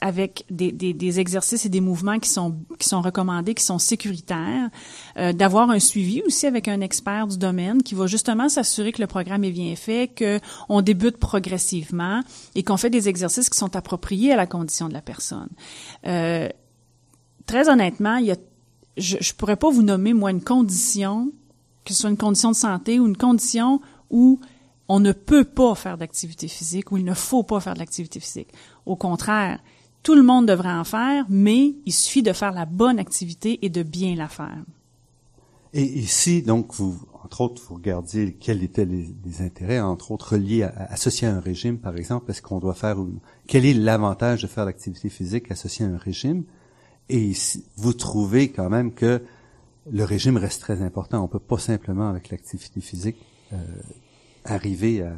avec des, des, exercices et des mouvements qui sont qui sont recommandés, qui sont sécuritaires, euh, d'avoir un suivi aussi avec un expert du domaine qui va justement s'assurer que le programme est bien fait, que on débute progressivement et qu'on fait des exercices qui sont appropriés à la condition de la personne. Euh, très honnêtement, il y a, je, je pourrais pas vous nommer moi une condition, que ce soit une condition de santé ou une condition où on ne peut pas faire d'activité physique ou il ne faut pas faire de l'activité physique. Au contraire, tout le monde devrait en faire, mais il suffit de faire la bonne activité et de bien la faire. Et ici, donc, vous, entre autres, vous regardiez quels étaient les, intérêts, entre autres, liés à, associés à un régime, par exemple. Est-ce qu'on doit faire, quel est l'avantage de faire l'activité physique associée à un régime? Et vous trouvez quand même que le régime reste très important. On peut pas simplement, avec l'activité physique, euh, arriver à...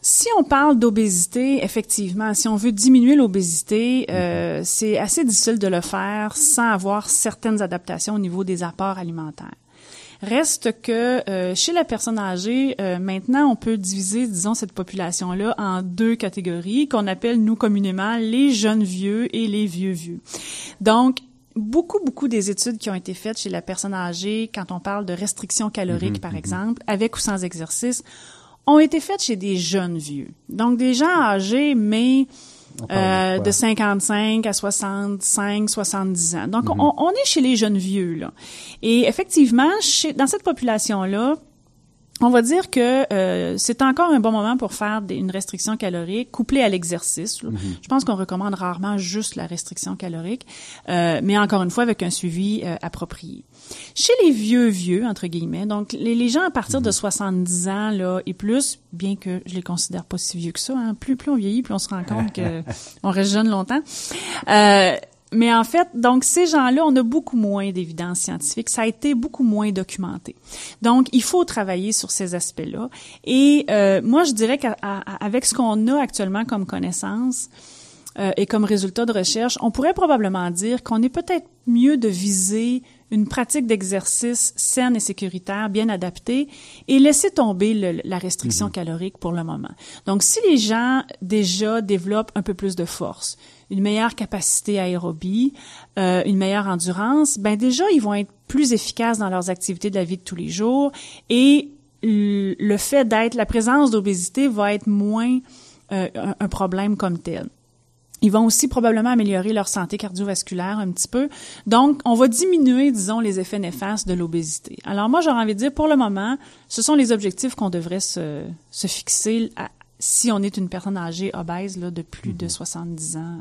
Si on parle d'obésité, effectivement, si on veut diminuer l'obésité, euh, c'est assez difficile de le faire sans avoir certaines adaptations au niveau des apports alimentaires. Reste que euh, chez la personne âgée, euh, maintenant, on peut diviser, disons, cette population-là en deux catégories qu'on appelle, nous, communément, les jeunes vieux et les vieux vieux. Donc, beaucoup, beaucoup des études qui ont été faites chez la personne âgée, quand on parle de restrictions caloriques, mhm, par mhm. exemple, avec ou sans exercice, ont été faites chez des jeunes vieux. Donc des gens âgés, mais euh, de 55 à 65, 70 ans. Donc mhm. on, on, est chez les jeunes vieux là. Et effectivement, chez, dans cette population là, on va dire que euh, c'est encore un bon moment pour faire des, une restriction calorique couplée à l'exercice. Mhm. Je pense qu'on recommande rarement juste la restriction calorique, euh, mais encore une fois avec un suivi euh, approprié. Chez les vieux vieux entre guillemets, donc les, les gens à partir de 70 ans là et plus, bien que je les considère pas si vieux que ça, hein, plus plus on vieillit, plus on se rend compte que *laughs* on reste jeune longtemps. Euh, mais en fait, donc ces gens-là, on a beaucoup moins d'évidence scientifique. Ça a été beaucoup moins documenté. Donc, il faut travailler sur ces aspects-là. Et euh, moi, je dirais qu'avec ce qu'on a actuellement comme connaissance euh, et comme résultat de recherche, on pourrait probablement dire qu'on est peut-être mieux de viser une pratique d'exercice saine et sécuritaire, bien adaptée, et laisser tomber le, la restriction Mhm. calorique pour le moment. Donc, si les gens déjà développent un peu plus de force, une meilleure capacité aérobie, euh, une meilleure endurance, ben déjà ils vont être plus efficaces dans leurs activités de la vie de tous les jours et le fait d'être la présence d'obésité va être moins euh, un, un problème comme tel. Ils vont aussi probablement améliorer leur santé cardiovasculaire un petit peu. Donc, on va diminuer, disons, les effets néfastes de l'obésité. Alors moi, j'aurais envie de dire, pour le moment, ce sont les objectifs qu'on devrait se, se fixer à- si on est une personne âgée obèse là, de plus de 70 ans.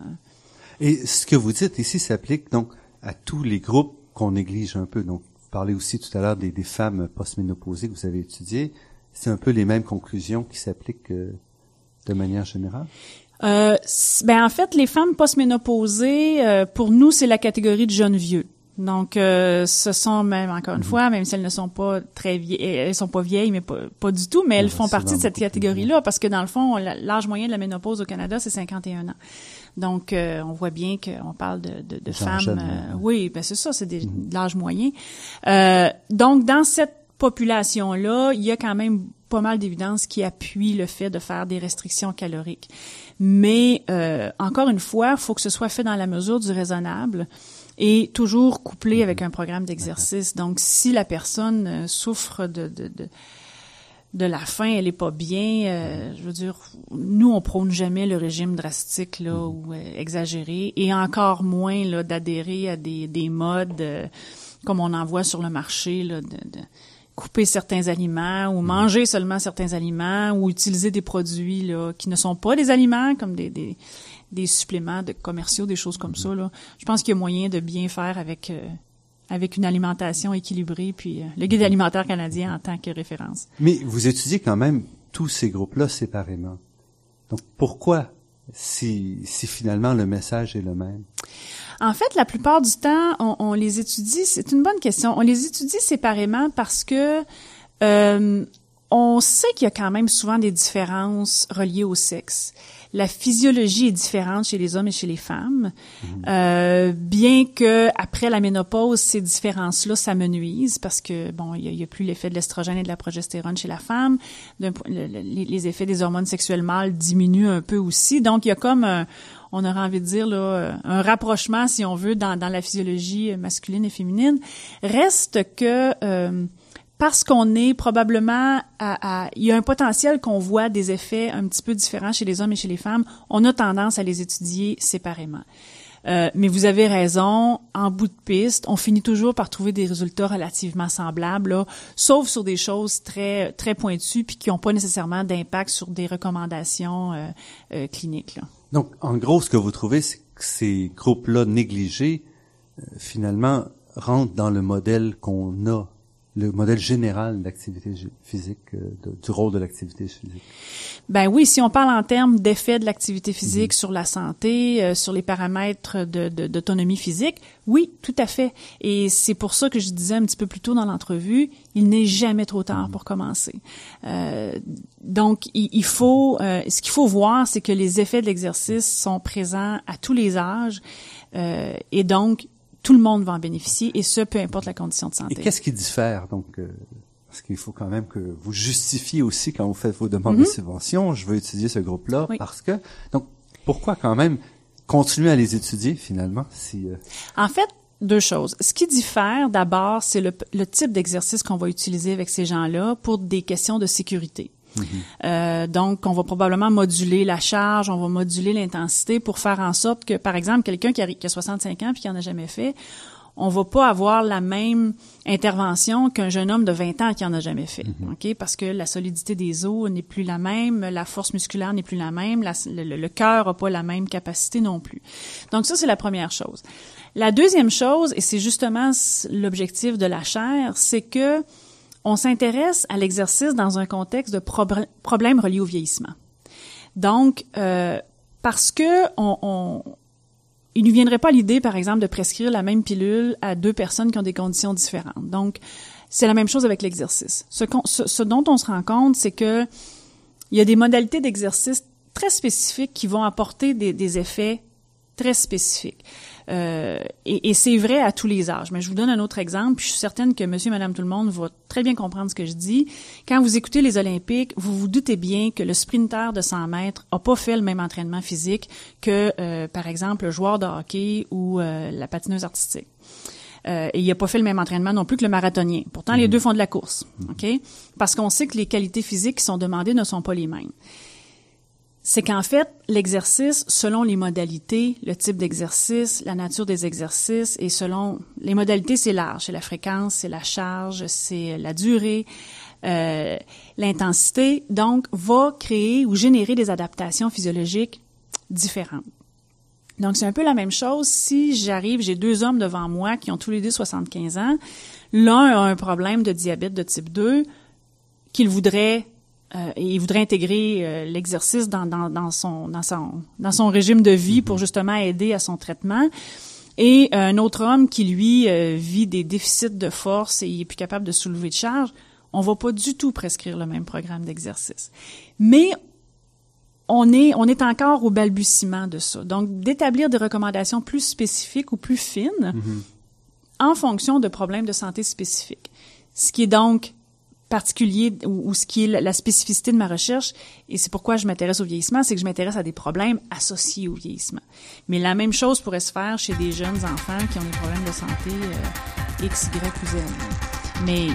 Et ce que vous dites ici s'applique donc à tous les groupes qu'on néglige un peu. Donc, vous parlez aussi tout à l'heure des, des femmes postménopausées que vous avez étudiées. C'est un peu les mêmes conclusions qui s'appliquent euh, de manière générale? Euh, ben en fait, les femmes postménopausées, euh, pour nous, c'est la catégorie de jeunes vieux. Donc, euh, ce sont même encore une fois, même si elles ne sont pas très vieilles, elles sont pas vieilles, mais pas, pas du tout, mais elles Ouais, font partie de cette catégorie-là parce que dans le fond, l'âge moyen de la ménopause au Canada, c'est 51 ans. Donc, euh, on voit bien qu'on parle de, femmes. euh, ouais. oui, ben c'est ça, c'est des- de l'âge moyen. Euh, donc, dans cette population-là, il y a quand même pas mal d'évidences qui appuient le fait de faire des restrictions caloriques. Mais euh, encore une fois, il faut que ce soit fait dans la mesure du raisonnable et toujours couplé avec un programme d'exercice. Donc, si la personne euh, souffre de, de, de de la faim, elle est pas bien. euh, je veux dire, nous on prône jamais le régime drastique là ou euh, exagéré, et encore moins là d'adhérer à des, des modes euh, comme on en voit sur le marché là, de, de couper certains aliments ou manger seulement certains aliments ou utiliser des produits là qui ne sont pas des aliments comme des, des des suppléments de commerciaux, des choses comme ça là. Je pense qu'il y a moyen de bien faire avec euh, avec une alimentation équilibrée, puis euh, le guide alimentaire canadien en tant que référence. Mais vous étudiez quand même tous ces groupes-là séparément. Donc, pourquoi si, si finalement le message est le même? En fait, la plupart du temps, on, on les étudie. C'est une bonne question. On les étudie séparément parce que euh, on sait qu'il y a quand même souvent des différences reliées au sexe. La physiologie est différente chez les hommes et chez les femmes, euh, bien que après la ménopause, ces différences-là s'amenuisent parce que bon, il y a, plus l'effet de l'estrogène et de la progestérone chez la femme. Les effets des hormones sexuelles mâles diminuent un peu aussi. Donc, il y a comme un, on aurait envie de dire là, un rapprochement, si on veut, dans, dans la physiologie masculine et féminine. Reste que euh, parce qu'on est probablement à, à- il y a un potentiel qu'on voit des effets un petit peu différents chez les hommes et chez les femmes, on a tendance à les étudier séparément. Euh, mais vous avez raison, en bout de piste, on finit toujours par trouver des résultats relativement semblables, là, sauf sur des choses très très pointues puis qui n'ont pas nécessairement d'impact sur des recommandations euh, euh, cliniques. Là. Donc, en gros, ce que vous trouvez, c'est que ces groupes-là négligés, euh, finalement, rentrent dans le modèle qu'on a, le modèle général d'activité physique, euh, de- du rôle de l'activité physique? Ben oui, si on parle en termes d'effet de l'activité physique sur la santé, euh, sur les paramètres de- de- d'autonomie physique, oui, tout à fait. Et c'est pour ça que je disais un petit peu plus tôt dans l'entrevue, il n'est jamais trop tard pour commencer. Euh, donc, il, il faut, euh, ce qu'il faut voir, c'est que les effets de l'exercice sont présents à tous les âges, euh, et donc tout le monde va en bénéficier, et ce, peu importe la condition de Et santé. qu'est-ce qui diffère, donc, euh, parce qu'il faut quand même que vous justifiez aussi quand vous faites vos demandes de subvention, je veux étudier ce groupe-là, Mhm. Oui. parce que, donc, pourquoi quand même continuer à les étudier, finalement, si... euh, En fait, deux choses. Ce qui diffère, d'abord, c'est le, le type d'exercice qu'on va utiliser avec ces gens-là pour des questions de sécurité. Euh, donc, on va probablement moduler la charge, on va moduler l'intensité pour faire en sorte que, par exemple, quelqu'un qui a, qui a 65 ans puis qui en a jamais fait, on va pas avoir la même intervention qu'un jeune homme de 20 ans qui en a jamais fait, ok? Parce que la solidité des os n'est plus la même, la force musculaire n'est plus la même, la- le, cœur a pas la même capacité non plus. Donc ça c'est la première chose. La deuxième chose, et c'est justement l'objectif de la chaire, c'est que on s'intéresse à l'exercice dans un contexte de problèmes reliés au vieillissement. Donc, euh, parce que on, on- il ne viendrait pas l'idée, par exemple, de prescrire la même pilule à deux personnes qui ont des conditions différentes. Donc, c'est la même chose avec l'exercice. Ce, ce- ce dont on se rend compte, c'est que il y a des modalités d'exercice très spécifiques qui vont apporter des, des effets très spécifiques. Euh, et, et c'est vrai à tous les âges. Mais je vous donne un autre exemple, puis je suis certaine que monsieur, madame, tout le monde va très bien comprendre ce que je dis. Quand vous écoutez les Olympiques, vous vous doutez bien que le sprinter de 100 mètres a pas fait le même entraînement physique que, euh, par exemple, le joueur de hockey ou euh, la patineuse artistique. Euh, et il a pas fait le même entraînement non plus que le marathonien. Pourtant, les deux font de la course, ok? Parce qu'on sait que les qualités physiques qui sont demandées ne sont pas les mêmes c'est qu'en fait, l'exercice, selon les modalités, le type d'exercice, la nature des exercices, et selon les modalités, c'est large. C'est la fréquence, c'est la charge, c'est la durée, euh, l'intensité. Donc, va créer ou générer des adaptations physiologiques différentes. Donc, c'est un peu la même chose si j'arrive, j'ai deux hommes devant moi qui ont tous les deux 75 ans. L'un a un problème de diabète de type 2 qu'il voudrait euh, et il voudrait intégrer euh, l'exercice dans, dans, dans, son, dans, son, dans son régime de vie pour justement aider à son traitement. Et un autre homme qui, lui, euh, vit des déficits de force et il est plus capable de soulever de charge, on va pas du tout prescrire le même programme d'exercice. Mais on est, on est encore au balbutiement de ça. Donc, d'établir des recommandations plus spécifiques ou plus fines en fonction de problèmes de santé spécifiques. Ce qui est donc particulier ou, ou ce qui est la, spécificité de ma recherche, et c'est pourquoi je m'intéresse au vieillissement, c'est que je m'intéresse à des problèmes associés au vieillissement. Mais la même chose pourrait se faire chez des jeunes enfants qui ont des problèmes de santé euh, X, Y ou Z. Mais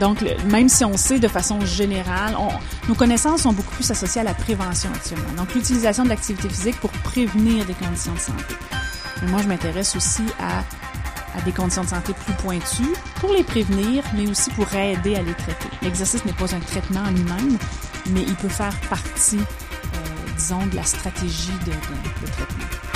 donc, même si on sait de façon générale, on- nos connaissances sont beaucoup plus associées à la prévention actuellement. Donc, l'utilisation de l'activité physique pour prévenir des conditions de santé. Mais moi, je m'intéresse aussi à, à des conditions de santé plus pointues pour les prévenir, mais aussi pour aider à les traiter. L'exercice n'est pas un traitement en lui-même, mais il peut faire partie, euh, disons, de la stratégie de, traitement.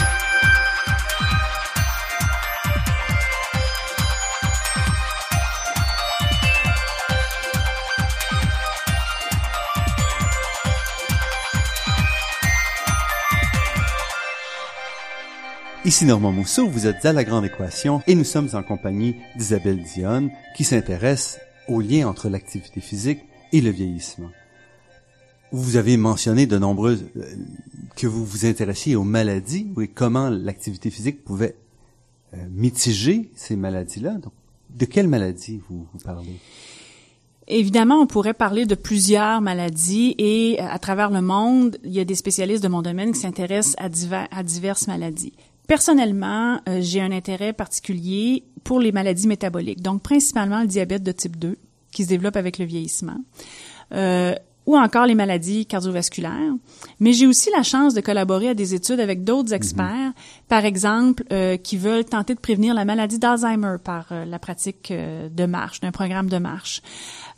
Ici Normand Mousseau, vous êtes à La Grande Équation et nous sommes en compagnie d'Isabelle Dionne qui s'intéresse au lien entre l'activité physique et le vieillissement. Vous avez mentionné de nombreuses euh, que vous vous intéressiez aux maladies et comment l'activité physique pouvait euh, mitiger ces maladies-là? De quelles maladies vous, parlez? Évidemment, on pourrait parler de plusieurs maladies et euh, à travers le monde, il y a des spécialistes de mon domaine qui s'intéressent à diverses maladies. Personnellement, euh, j'ai un intérêt particulier pour les maladies métaboliques, donc principalement le diabète de type 2 qui se développe avec le vieillissement. Euh, ou encore les maladies cardiovasculaires. Mais j'ai aussi la chance de collaborer à des études avec d'autres experts, par exemple, euh, qui veulent tenter de prévenir la maladie d'Alzheimer par euh, la pratique euh, de marche, d'un programme de marche.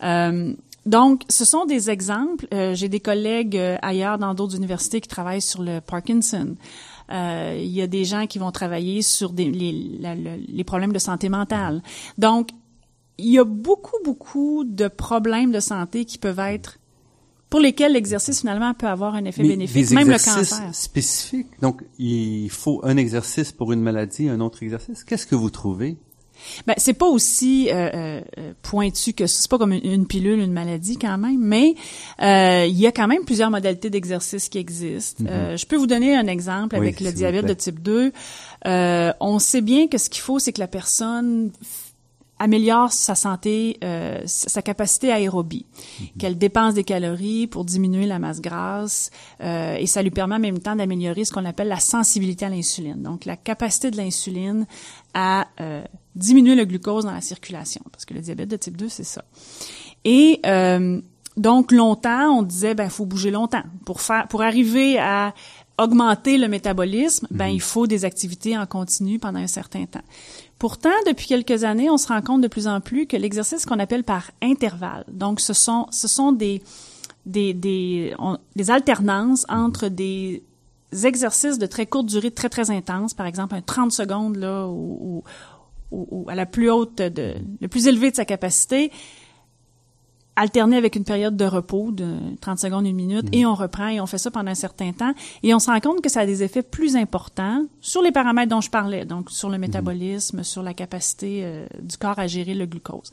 Euh, donc, ce sont des exemples. Euh, j'ai des collègues ailleurs dans d'autres universités qui travaillent sur le Parkinson. Euh, il y a des gens qui vont travailler sur des, les, la- le- les problèmes de santé mentale. Donc, il y a beaucoup, beaucoup de problèmes de santé qui peuvent être pour lesquels l'exercice finalement peut avoir un effet Mais bénéfique, des même le cancer. spécifiques. Donc, il faut un exercice pour une maladie, un autre exercice. Qu'est-ce que vous trouvez? Ben, c'est pas aussi euh, euh, pointu que ça. c'est pas comme une, une pilule, une maladie quand même, mais euh, il y a quand même plusieurs modalités d'exercice qui existent. Euh, je peux vous donner un exemple Mm-hmm. Oui, avec le diabète de type 2. Euh, on sait bien que ce qu'il faut, c'est que la personne améliore sa santé, euh, sa capacité aérobie, qu'elle dépense des calories pour diminuer la masse grasse, euh, et ça lui permet en même temps d'améliorer ce qu'on appelle la sensibilité à l'insuline, donc la capacité de l'insuline à euh, diminuer le glucose dans la circulation, parce que le diabète de type 2, c'est ça. Et euh, donc longtemps, on disait ben faut bouger longtemps pour faire pour arriver à augmenter le métabolisme, ben Mhm. il faut des activités en continu pendant un certain temps. Pourtant, depuis quelques années, on se rend compte de plus en plus que l'exercice qu'on appelle par intervalle, donc ce sont ce sont des des des, alternances entre des exercices de très courte durée, très très intenses, par exemple un 30 secondes là ou, ou, ou à la plus haute de le plus élevé de sa capacité, alterné avec une période de repos de 30 secondes, une minute, et on reprend et on fait ça pendant un certain temps. Et on se rend compte que ça a des effets plus importants sur les paramètres dont je parlais, donc sur le métabolisme, sur la capacité euh, du corps à gérer le glucose.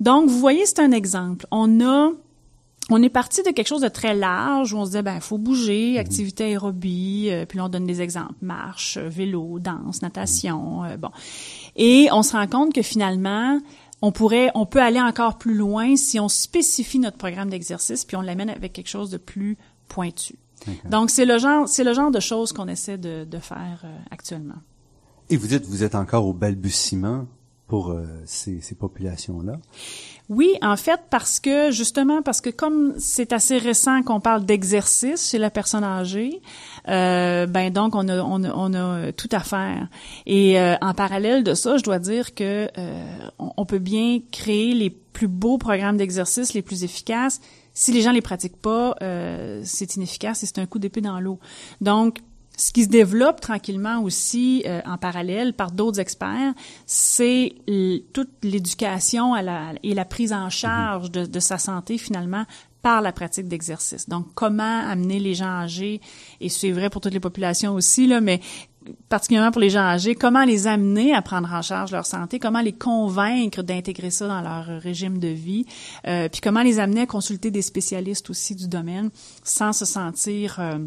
Donc, vous voyez, c'est un exemple. On a on est parti de quelque chose de très large où on se disait ben faut bouger, activité aérobie, euh, puis là on donne des exemples marche, vélo, danse, natation, euh, bon. Et on se rend compte que finalement on pourrait on peut aller encore plus loin si on spécifie notre programme d'exercice puis on l'amène avec quelque chose de plus pointu. Donc c'est le genre c'est le genre de choses qu'on essaie de, de faire euh, actuellement. Et vous dites, vous êtes encore au balbutiement euh, ces, populations-là? Oui, en fait, parce que justement, parce que comme c'est assez récent qu'on parle d'exercice chez la personne âgée, euh, ben donc on a, on a, on a tout à faire. Et euh, en parallèle de ça, je dois dire que euh, on peut bien créer les plus beaux programmes d'exercice, les plus efficaces. Si les gens les pratiquent pas, euh, c'est inefficace et c'est un coup d'épée dans l'eau. Donc ce qui se développe tranquillement aussi euh, en parallèle par d'autres experts, c'est toute l'éducation et la prise en charge de, de sa santé finalement par la pratique d'exercice. Donc, comment amener les gens âgés, et c'est vrai pour toutes les populations aussi, là, mais particulièrement pour les gens âgés, comment les amener à prendre en charge leur santé, comment les convaincre d'intégrer ça dans leur régime de vie, euh, puis comment les amener à consulter des spécialistes aussi du domaine sans se sentir... euh,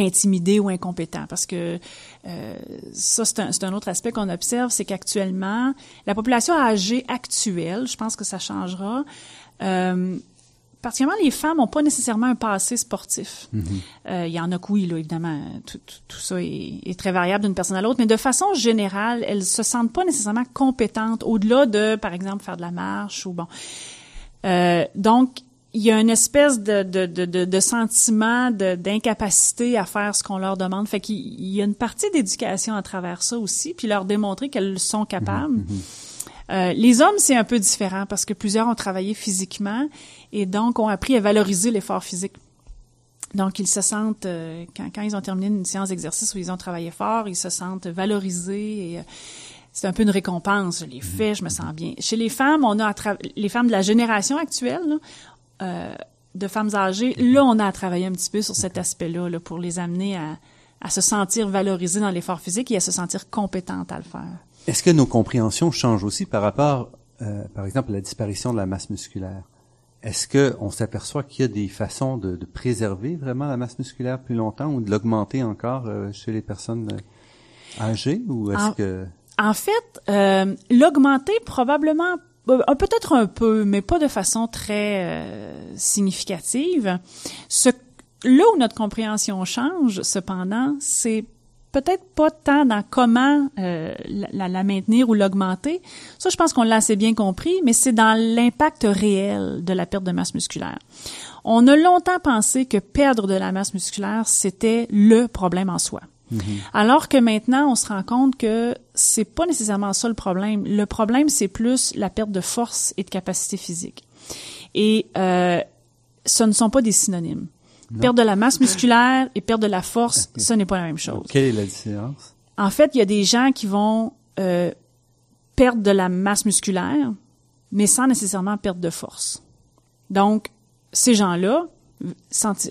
intimidé ou incompétent parce que euh, ça c'est un, un autre aspect qu'on observe c'est qu'actuellement la population âgée actuelle je pense que ça changera euh, particulièrement les femmes n'ont pas nécessairement un passé sportif. Euh, Il y en a que oui, là, évidemment, tout, tout, tout ça est, est très variable d'une personne à l'autre, mais de façon générale, elles se sentent pas nécessairement compétentes au-delà de, par exemple, faire de la marche ou bon. Euh, donc, il y a une espèce de, de, de, de, de sentiment de- d'incapacité à faire ce qu'on leur demande. Fait qu'il il y a une partie d'éducation à travers ça aussi, puis leur démontrer qu'elles sont capables. Euh, les hommes, c'est un peu différent parce que plusieurs ont travaillé physiquement et donc ont appris à valoriser l'effort physique. Donc, ils se sentent, euh, quand, quand ils ont terminé une séance d'exercice où ils ont travaillé fort, ils se sentent valorisés et euh, c'est un peu une récompense. Je l'ai fait, je me sens bien. Chez les femmes, on a les femmes de la génération actuelle, là, euh, de femmes âgées, là, on a à travailler un petit peu sur cet aspect-là là, pour les amener à, à se sentir valorisées dans l'effort physique et à se sentir compétentes à le faire. Est-ce que nos compréhensions changent aussi par rapport, euh, par exemple, à la disparition de la masse musculaire? Est-ce que on s'aperçoit qu'il y a des façons de, de préserver vraiment la masse musculaire plus longtemps ou de l'augmenter encore euh, chez les personnes âgées ou est-ce que En fait, euh, l'augmenter probablement peut-être un peu, mais pas de façon très euh, significative. Ce, là où notre compréhension change, cependant, c'est peut-être pas tant dans comment euh, la- la maintenir ou l'augmenter. Ça, je pense qu'on l'a assez bien compris, mais c'est dans l'impact réel de la perte de masse musculaire. On a longtemps pensé que perdre de la masse musculaire, c'était le problème en soi. Alors que maintenant, on se rend compte que c'est pas nécessairement ça le problème. Le problème, c'est plus la perte de force et de capacité physique. Et euh, ce ne sont pas des synonymes. Perdre de la masse musculaire et perdre de la force, ce n'est pas la même chose. quelle est la différence? En fait, il y a des gens qui vont euh, perdre de la masse musculaire, mais sans nécessairement perdre de force. Donc, ces gens-là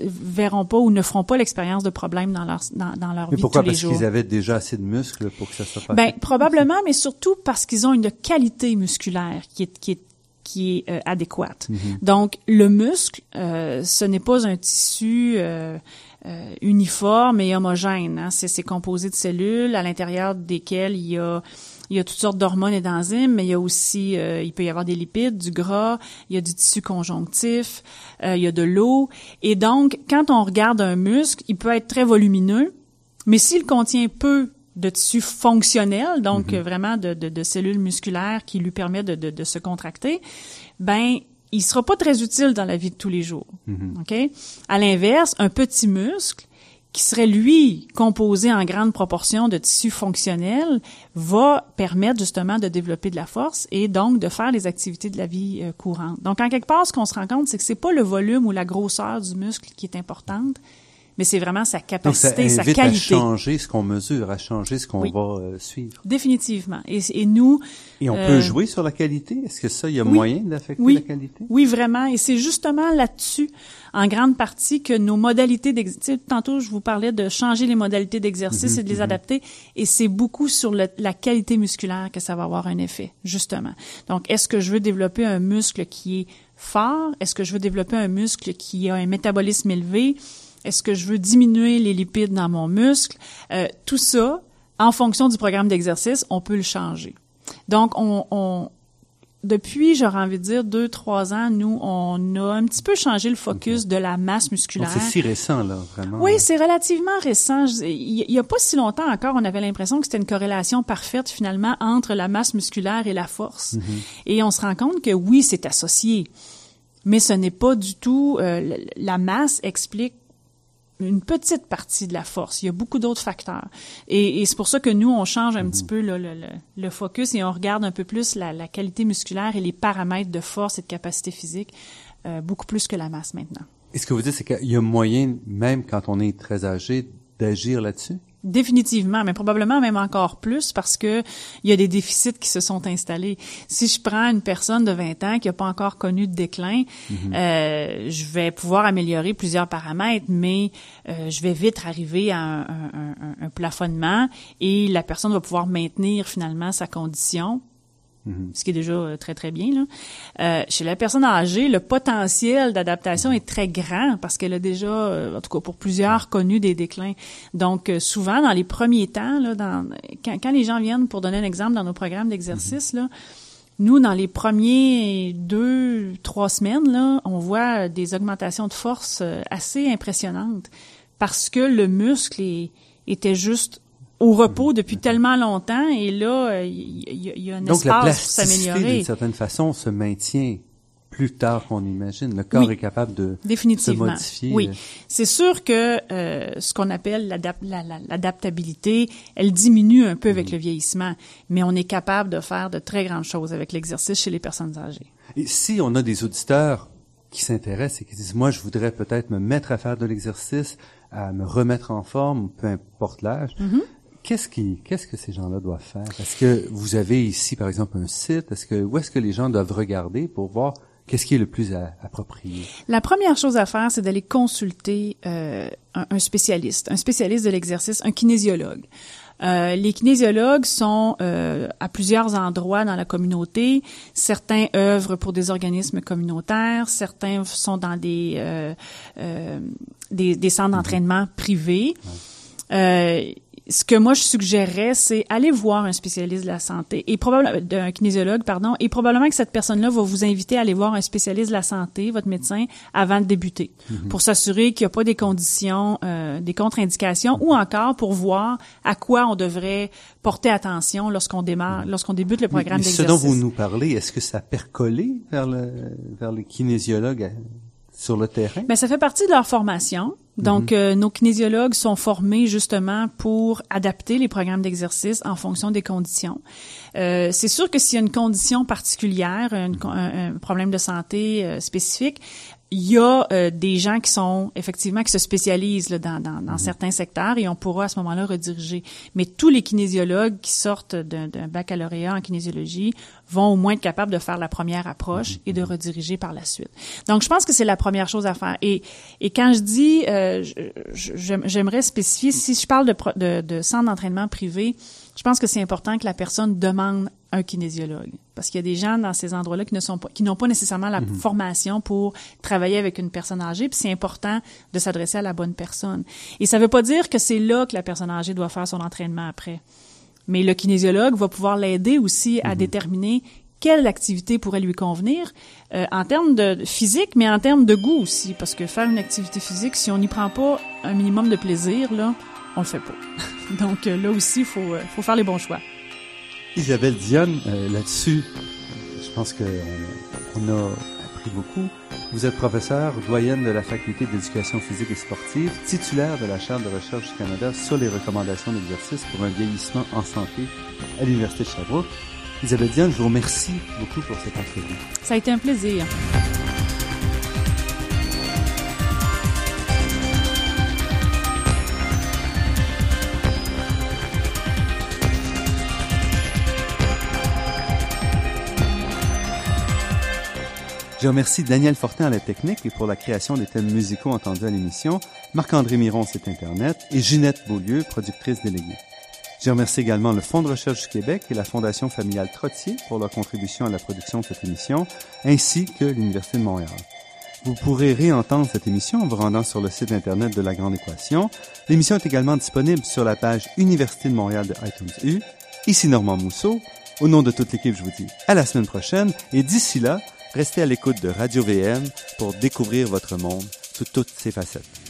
verront pas ou ne feront pas l'expérience de problèmes dans leur dans, dans leur Mais vie pourquoi? tous les Parce jours. qu'ils avaient déjà assez de muscles pour que ça soit pas Ben probablement, mais surtout parce qu'ils ont une qualité musculaire qui est qui est qui est euh, adéquate. Donc le muscle, euh, ce n'est pas un tissu euh, euh, uniforme et homogène. Hein. C'est composé de cellules à l'intérieur desquelles il y a il y a toutes sortes d'hormones et d'enzymes, mais il y a aussi, euh, il peut y avoir des lipides, du gras, il y a du tissu conjonctif, euh, il y a de l'eau. Et donc, quand on regarde un muscle, il peut être très volumineux, mais s'il contient peu de tissu fonctionnel, donc euh, vraiment de, de, de cellules musculaires qui lui permettent de, de, de se contracter, ben il sera pas très utile dans la vie de tous les jours. OK? À l'inverse, un petit muscle qui serait lui composé en grande proportion de tissus fonctionnels, va permettre justement de développer de la force et donc de faire les activités de la vie euh, courante. Donc en quelque part, ce qu'on se rend compte, c'est que c'est pas le volume ou la grosseur du muscle qui est importante, mais c'est vraiment sa capacité, Donc ça sa qualité. à changer ce qu'on mesure, à changer ce qu'on Oui. va euh, suivre. Définitivement. Et, et nous, Et on Euh, peut jouer sur la qualité? Est-ce que ça, il y a oui. moyen d'affecter Oui. la qualité? Oui, vraiment. Et c'est justement là-dessus, en grande partie, que nos modalités d'exercice, tantôt je vous parlais de changer les modalités d'exercice Mhm, et de les adapter, et c'est beaucoup sur le- la qualité musculaire que ça va avoir un effet, justement. Donc, est-ce que je veux développer un muscle qui est fort? Est-ce que je veux développer un muscle qui a un métabolisme élevé? Est-ce que je veux diminuer les lipides dans mon muscle? Euh, tout ça, en fonction du programme d'exercice, on peut le changer. Donc, on, on, depuis, j'aurais envie de dire, deux, trois ans, nous, on a un petit peu changé le focus de la masse musculaire. c'est si récent, là, vraiment. Oui, c'est relativement récent. Il n'y a pas si longtemps encore, on avait l'impression que c'était une corrélation parfaite finalement entre la masse musculaire et la force. Mhm. Et on se rend compte que oui, c'est associé, mais ce n'est pas du tout. euh, la masse explique une petite partie de la force. Il y a beaucoup d'autres facteurs. Et, et c'est pour ça que nous, on change un petit peu là, le, le, le focus et on regarde un peu plus la, la qualité musculaire et les paramètres de force et de capacité physique, euh, beaucoup plus que la masse maintenant. Et ce que vous dites, c'est qu'il y a moyen, même quand on est très âgé, d'agir là-dessus? Définitivement, mais probablement même encore plus parce que il y a des déficits qui se sont installés. Si je prends une personne de 20 ans qui n'a pas encore connu de déclin, euh, je vais pouvoir améliorer plusieurs paramètres, mais euh, je vais vite arriver à un, un- un- un plafonnement et la personne va pouvoir maintenir finalement sa condition ce qui est déjà euh, très très bien. Là. Euh, chez la personne âgée, le potentiel d'adaptation est très grand parce qu'elle a déjà, euh, en tout cas pour plusieurs, connu des déclins. Donc euh, souvent dans les premiers temps, là, dans, quand, quand les gens viennent pour donner un exemple dans nos programmes d'exercice, là, nous dans les premiers deux trois semaines, là, on voit des augmentations de force assez impressionnantes parce que le muscle est- était juste au repos depuis tellement longtemps et là il y, il y a un Donc la espace pour plasticité, s'améliorer. d'une certaine façon, se maintient plus tard qu'on imagine. Le corps Oui. est capable de Définitivement. se modifier. Oui. euh, C'est sûr que euh, ce qu'on appelle l'adap- la- la- l'adaptabilité, elle diminue un peu avec le vieillissement, mais on est capable de faire de très grandes choses avec l'exercice chez les personnes âgées. Et si on a des auditeurs qui s'intéressent et qui disent, moi, je voudrais peut-être me mettre à faire de l'exercice, à me remettre en forme, peu importe l'âge, Mm-hmm. Qu'est-ce qui, qu'est-ce que ces gens-là doivent faire? Est-ce que vous avez ici, par exemple, un site? Est-ce que, où est-ce que les gens doivent regarder pour voir qu'est-ce qui est le plus approprié? La première chose à faire, c'est d'aller consulter euh, un, un spécialiste, un spécialiste de l'exercice, un kinésiologue. Euh, les kinésiologues sont euh, à plusieurs endroits dans la communauté. Certains œuvrent pour des organismes communautaires, certains sont dans des euh, euh, des, des centres d'entraînement privés. Euh, ce que moi je suggérerais, c'est aller voir un spécialiste de la santé et probablement d'un kinésiologue, pardon, et probablement que cette personne-là va vous inviter à aller voir un spécialiste de la santé, votre médecin, avant de débuter, pour s'assurer qu'il n'y a pas des conditions, euh, des contre-indications, ou encore pour voir à quoi on devrait porter attention lorsqu'on démarre, lorsqu'on débute le programme Mais ce d'exercice. dont vous nous parlez, est-ce que ça a percolé vers le, vers les kinésiologues euh, sur le terrain? Ben, ça fait partie de leur formation. Donc, euh, nos kinésiologues sont formés justement pour adapter les programmes d'exercice en fonction des conditions. Euh, c'est sûr que s'il y a une condition particulière, une con- un, un problème de santé euh, spécifique, il y a euh, des gens qui sont effectivement qui se spécialisent là, dans, dans, dans certains secteurs et on pourra à ce moment-là rediriger. Mais tous les kinésiologues qui sortent d'un baccalauréat en kinésiologie vont au moins être capables de faire la première approche et de rediriger par la suite. Donc, je pense que c'est la première chose à faire. Et, et quand je dis, euh, j'aimerais spécifier, si je parle de, de, de centre d'entraînement privé, je pense que c'est important que la personne demande un kinésiologue. Parce qu'il y a des gens dans ces endroits-là qui ne sont pas, qui n'ont pas nécessairement la formation pour travailler avec une personne âgée, puis c'est important de s'adresser à la bonne personne. Et ça veut pas dire que c'est là que la personne âgée doit faire son entraînement après. Mais le kinésiologue va pouvoir l'aider aussi à déterminer quelle activité pourrait lui convenir euh, en termes de physique, mais en termes de goût aussi, parce que faire une activité physique, si on n'y prend pas un minimum de plaisir, là, on le fait pas. *laughs* Donc euh, là aussi, il faut, euh, faut faire les bons choix. Isabelle Dionne, euh, là-dessus, je pense qu'on on a appris beaucoup. Vous êtes professeur, doyenne de la Faculté d'éducation physique et sportive, titulaire de la Chaire de recherche du Canada sur les recommandations d'exercice pour un vieillissement en santé à l'Université de Sherbrooke. Isabelle Diane, je vous remercie beaucoup pour cette entrevue. Ça a été un plaisir. Je remercie Daniel Fortin à la technique et pour la création des thèmes musicaux entendus à l'émission, Marc-André Miron, site Internet, et Ginette Beaulieu, productrice déléguée. Je remercie également le Fonds de recherche du Québec et la Fondation familiale Trottier pour leur contribution à la production de cette émission, ainsi que l'Université de Montréal. Vous pourrez réentendre cette émission en vous rendant sur le site Internet de La Grande Équation. L'émission est également disponible sur la page Université de Montréal de iTunes U. Ici Normand Mousseau. Au nom de toute l'équipe, je vous dis à la semaine prochaine et d'ici là, Restez à l'écoute de Radio VM pour découvrir votre monde sous toutes ses facettes.